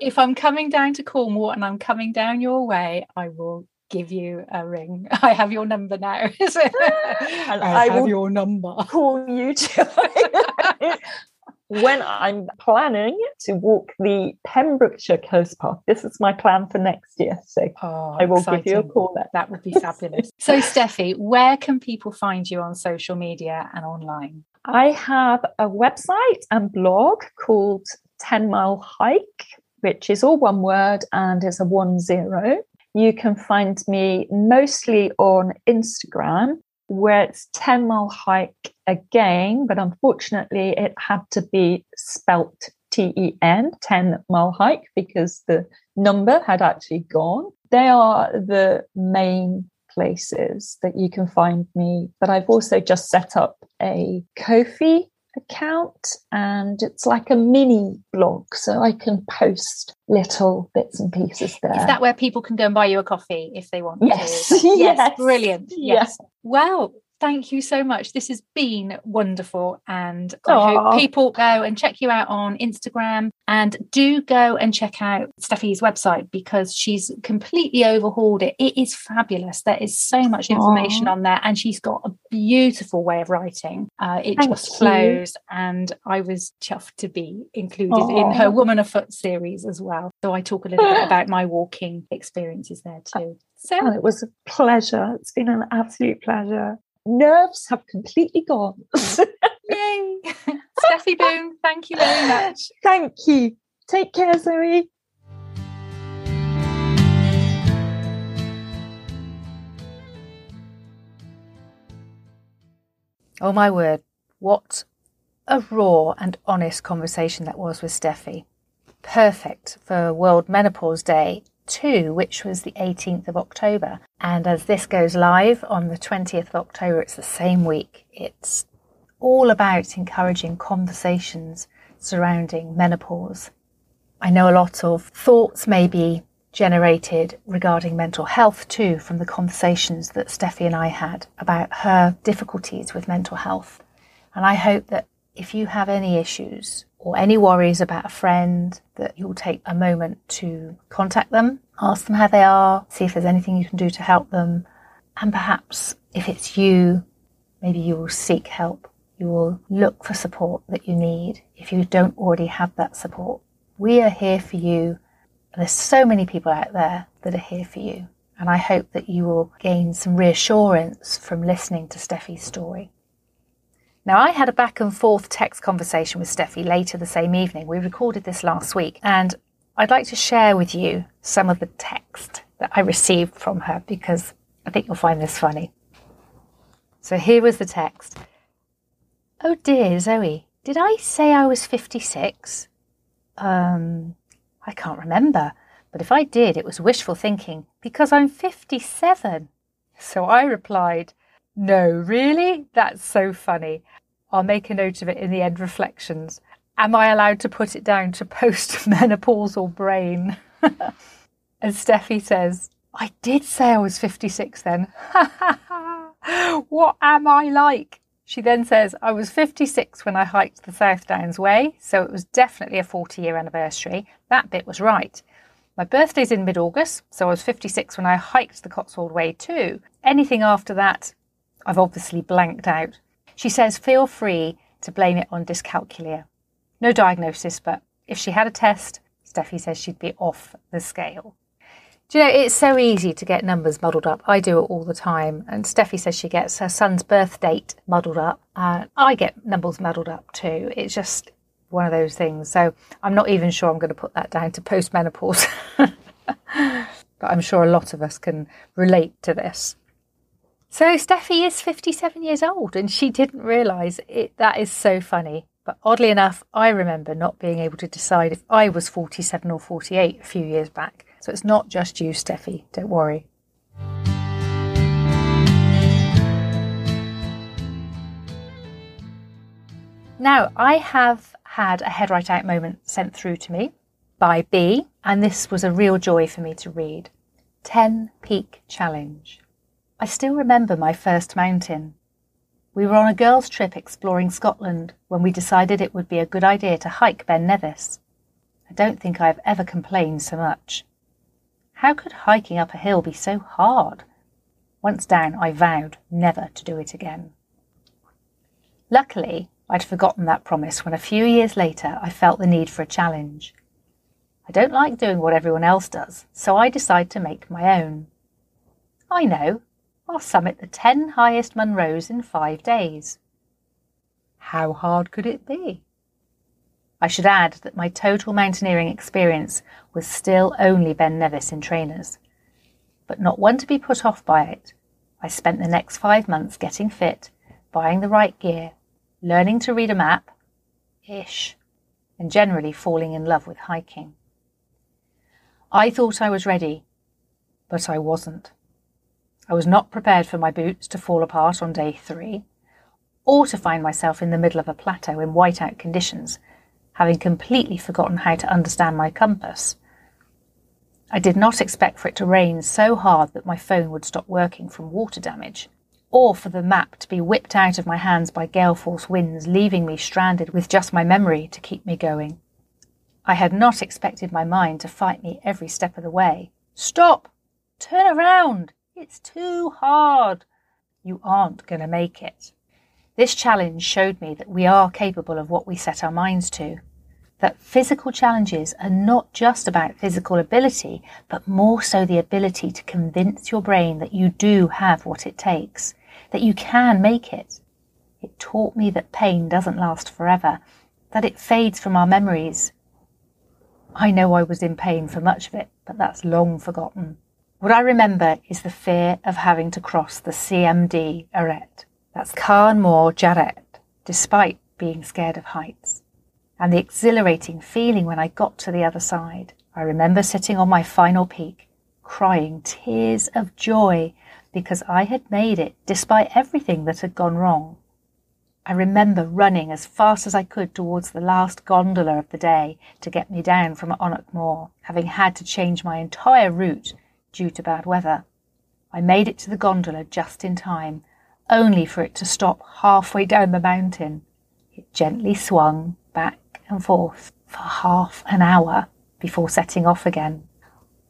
if I'm coming down to Cornwall and I'm coming down your way, I will give you a ring. I have your number now. I, I have your number. call you to when I'm planning to walk the Pembrokeshire Coast Path. This is my plan for next year. So Oh, I will give you a call then. That would be fabulous. so, Steffi, where can people find you on social media and online? I have a website and blog called 10 Mile Hike, which is all one word and is a one zero. You can find me mostly on Instagram, where it's 10 Mile Hike again, but unfortunately it had to be spelt T E N, 10 Mile Hike, because the number had actually gone. They are the main places that you can find me. But I've also just set up a Ko-fi account and it's like a mini blog. So I can post little bits and pieces there. Is that where people can go and buy you a coffee if they want Yes, to? yes, yes, brilliant. yes. Yes. Well, thank you so much. This has been wonderful. And I hope people go and check you out on Instagram and do go and check out Steffi's website because she's completely overhauled it. It is fabulous. There is so much information Aw. on there and she's got a beautiful way of writing. Uh, it Thank just you. flows. And I was chuffed to be included in her. Woman Afoot series as well. So I talk a little bit about my walking experiences there too. So Oh, it was a pleasure. It's been an absolute pleasure. Nerves have completely gone. Yay! Steffi Boone, thank you very much. Thank you. Take care, Zoe. Oh my word, what a raw and honest conversation that was with Steffi. Perfect for World Menopause Day 2, which was the 18th of October. And as this goes live on the 20th of October, it's the same week. It's all about encouraging conversations surrounding menopause. I know a lot of thoughts may be generated regarding mental health too from the conversations that Steffi and I had about her difficulties with mental health. And I hope that if you have any issues or any worries about a friend, that you'll take a moment to contact them Ask them how they are, see if there's anything you can do to help them. And perhaps if it's you, maybe you will seek help. You will look for support that you need if you don't already have that support. We are here for you. And there's so many people out there that are here for you. And I hope that you will gain some reassurance from listening to Steffi's story. Now, I had a back and forth text conversation with Steffi later the same evening. We recorded this last week, and I'd like to share with you some of the text that I received from her because I think you'll find this funny. So here was the text Oh dear, Zoe, did I say I was 56? Um, I can't remember, but if I did, it was wishful thinking because I'm 57. So I replied, No, really? That's so funny. I'll make a note of it in the end reflections. Am I allowed to put it down to post-menopausal brain? and Steffi says, I did say I was 56 then. what am I like? She then says, I was 56 when I hiked the South Downs Way, so it was definitely a 40 year anniversary. That bit was right. My birthday's in mid August, so I was 56 when I hiked the Cotswold Way too. Anything after that, I've obviously blanked out. She says, feel free to blame it on dyscalculia. No diagnosis, but if she had a test, Steffi says she'd be off the scale. Do you know, it's so easy to get numbers muddled up. I do it all the time. And Steffi says she gets her son's birth date muddled up. I get numbers muddled up too. It's just one of those things. So I'm not even sure I'm going to put that down to postmenopause. but I'm sure a lot of us can relate to this. So Steffi is 57 years old and she didn't realise it. That is so funny. But oddly enough, I remember not being able to decide if I was 47 or 48 a few years back. So it's not just you, Steffi. Don't worry. Now, I have had a head right out moment sent through to me by B, and this was a real joy for me to read 10 Peak Challenge. I still remember my first mountain. We were on a girls' trip exploring Scotland when we decided it would be a good idea to hike Ben Nevis. I don't think I have ever complained so much. How could hiking up a hill be so hard? Once down, I vowed never to do it again. Luckily, I'd forgotten that promise when a few years later I felt the need for a challenge. I don't like doing what everyone else does, so I decide to make my own. I know, I'll summit the 10 highest Munros in five days. How hard could it be? I should add that my total mountaineering experience was still only Ben Nevis in trainers. But not one to be put off by it, I spent the next five months getting fit, buying the right gear, learning to read a map, ish, and generally falling in love with hiking. I thought I was ready, but I wasn't. I was not prepared for my boots to fall apart on day three, or to find myself in the middle of a plateau in whiteout conditions, having completely forgotten how to understand my compass. I did not expect for it to rain so hard that my phone would stop working from water damage or for the map to be whipped out of my hands by gale force winds, leaving me stranded with just my memory to keep me going. I had not expected my mind to fight me every step of the way. Stop! Turn around! It's too hard! You aren't going to make it. This challenge showed me that we are capable of what we set our minds to. That physical challenges are not just about physical ability, but more so the ability to convince your brain that you do have what it takes that you can make it. It taught me that pain doesn't last forever, that it fades from our memories. I know I was in pain for much of it, but that's long forgotten. What I remember is the fear of having to cross the CMD arête. That's Carn Mor Dearg, despite being scared of heights. And the exhilarating feeling when I got to the other side. I remember sitting on my final peak, crying tears of joy because I had made it despite everything that had gone wrong. I remember running as fast as I could towards the last gondola of the day to get me down from Aonach Mor, having had to change my entire route due to bad weather. I made it to the gondola just in time, only for it to stop halfway down the mountain. It gently swung back and forth for half an hour before setting off again.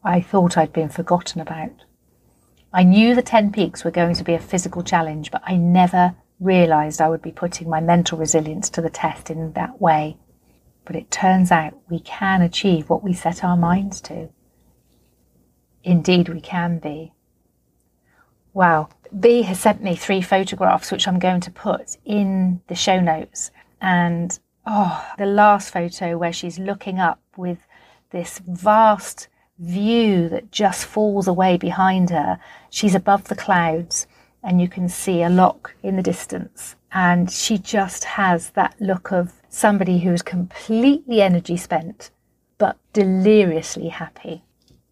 I thought I'd been forgotten about. I knew the 10 peaks were going to be a physical challenge, but I never realised I would be putting my mental resilience to the test in that way. But it turns out we can achieve what we set our minds to. Indeed, we can be. Wow. B has sent me three photographs, which I'm going to put in the show notes. And oh, the last photo where she's looking up with this vast view that just falls away behind her. She's above the clouds and you can see a loch in the distance. And she just has that look of somebody who's completely energy spent, but deliriously happy.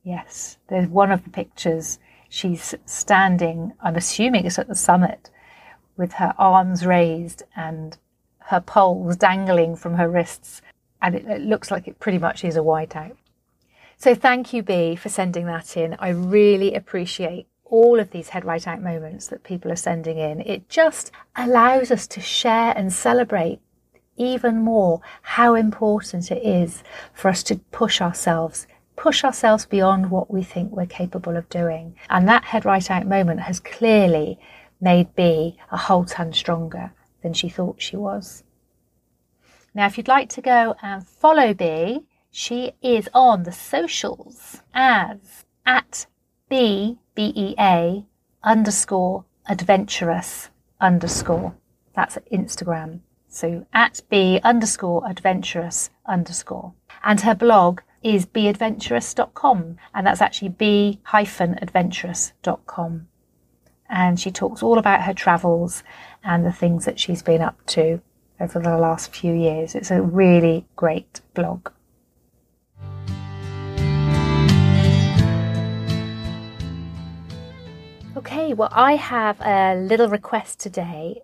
Yes, there's one of the pictures. She's standing, I'm assuming it's at the summit, with her arms raised and her poles dangling from her wrists. And it, it looks like it pretty much is a whiteout. So thank you, B, for sending that in. I really appreciate all of these head right out moments that people are sending in. It just allows us to share and celebrate even more how important it is for us to push ourselves, push ourselves beyond what we think we're capable of doing. And that head right out moment has clearly made B a whole ton stronger than she thought she was. Now, if you'd like to go and follow B, she is on the socials as at B B E A underscore adventurous underscore. That's Instagram. So at B underscore adventurous underscore. And her blog is beadventurous.com. And that's actually b hyphen adventurous.com. And she talks all about her travels and the things that she's been up to over the last few years. It's a really great blog. Okay, well, I have a little request today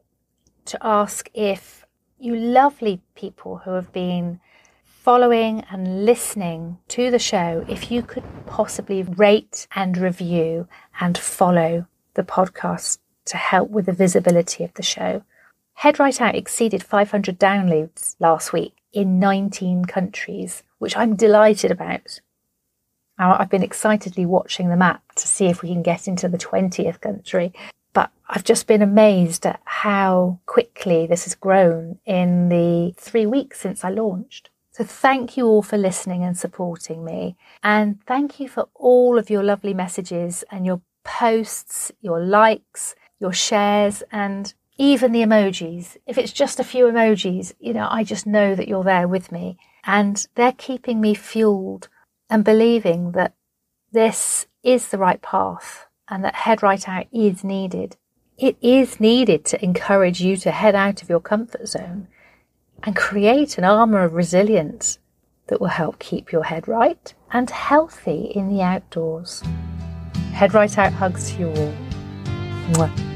to ask if you lovely people who have been following and listening to the show, if you could possibly rate and review and follow the podcast to help with the visibility of the show. Head Right Out exceeded 500 downloads last week in 19 countries, which I'm delighted about. I've been excitedly watching the map to see if we can get into the 20th country. But I've just been amazed at how quickly this has grown in the three weeks since I launched. So thank you all for listening and supporting me. And thank you for all of your lovely messages and your posts, your likes, your shares, and even the emojis. If it's just a few emojis, you know, I just know that you're there with me and they're keeping me fueled and believing that this is the right path and that head right out is needed. It is needed to encourage you to head out of your comfort zone and create an armour of resilience that will help keep your head right and healthy in the outdoors. Head right out hugs to you all. Mwah.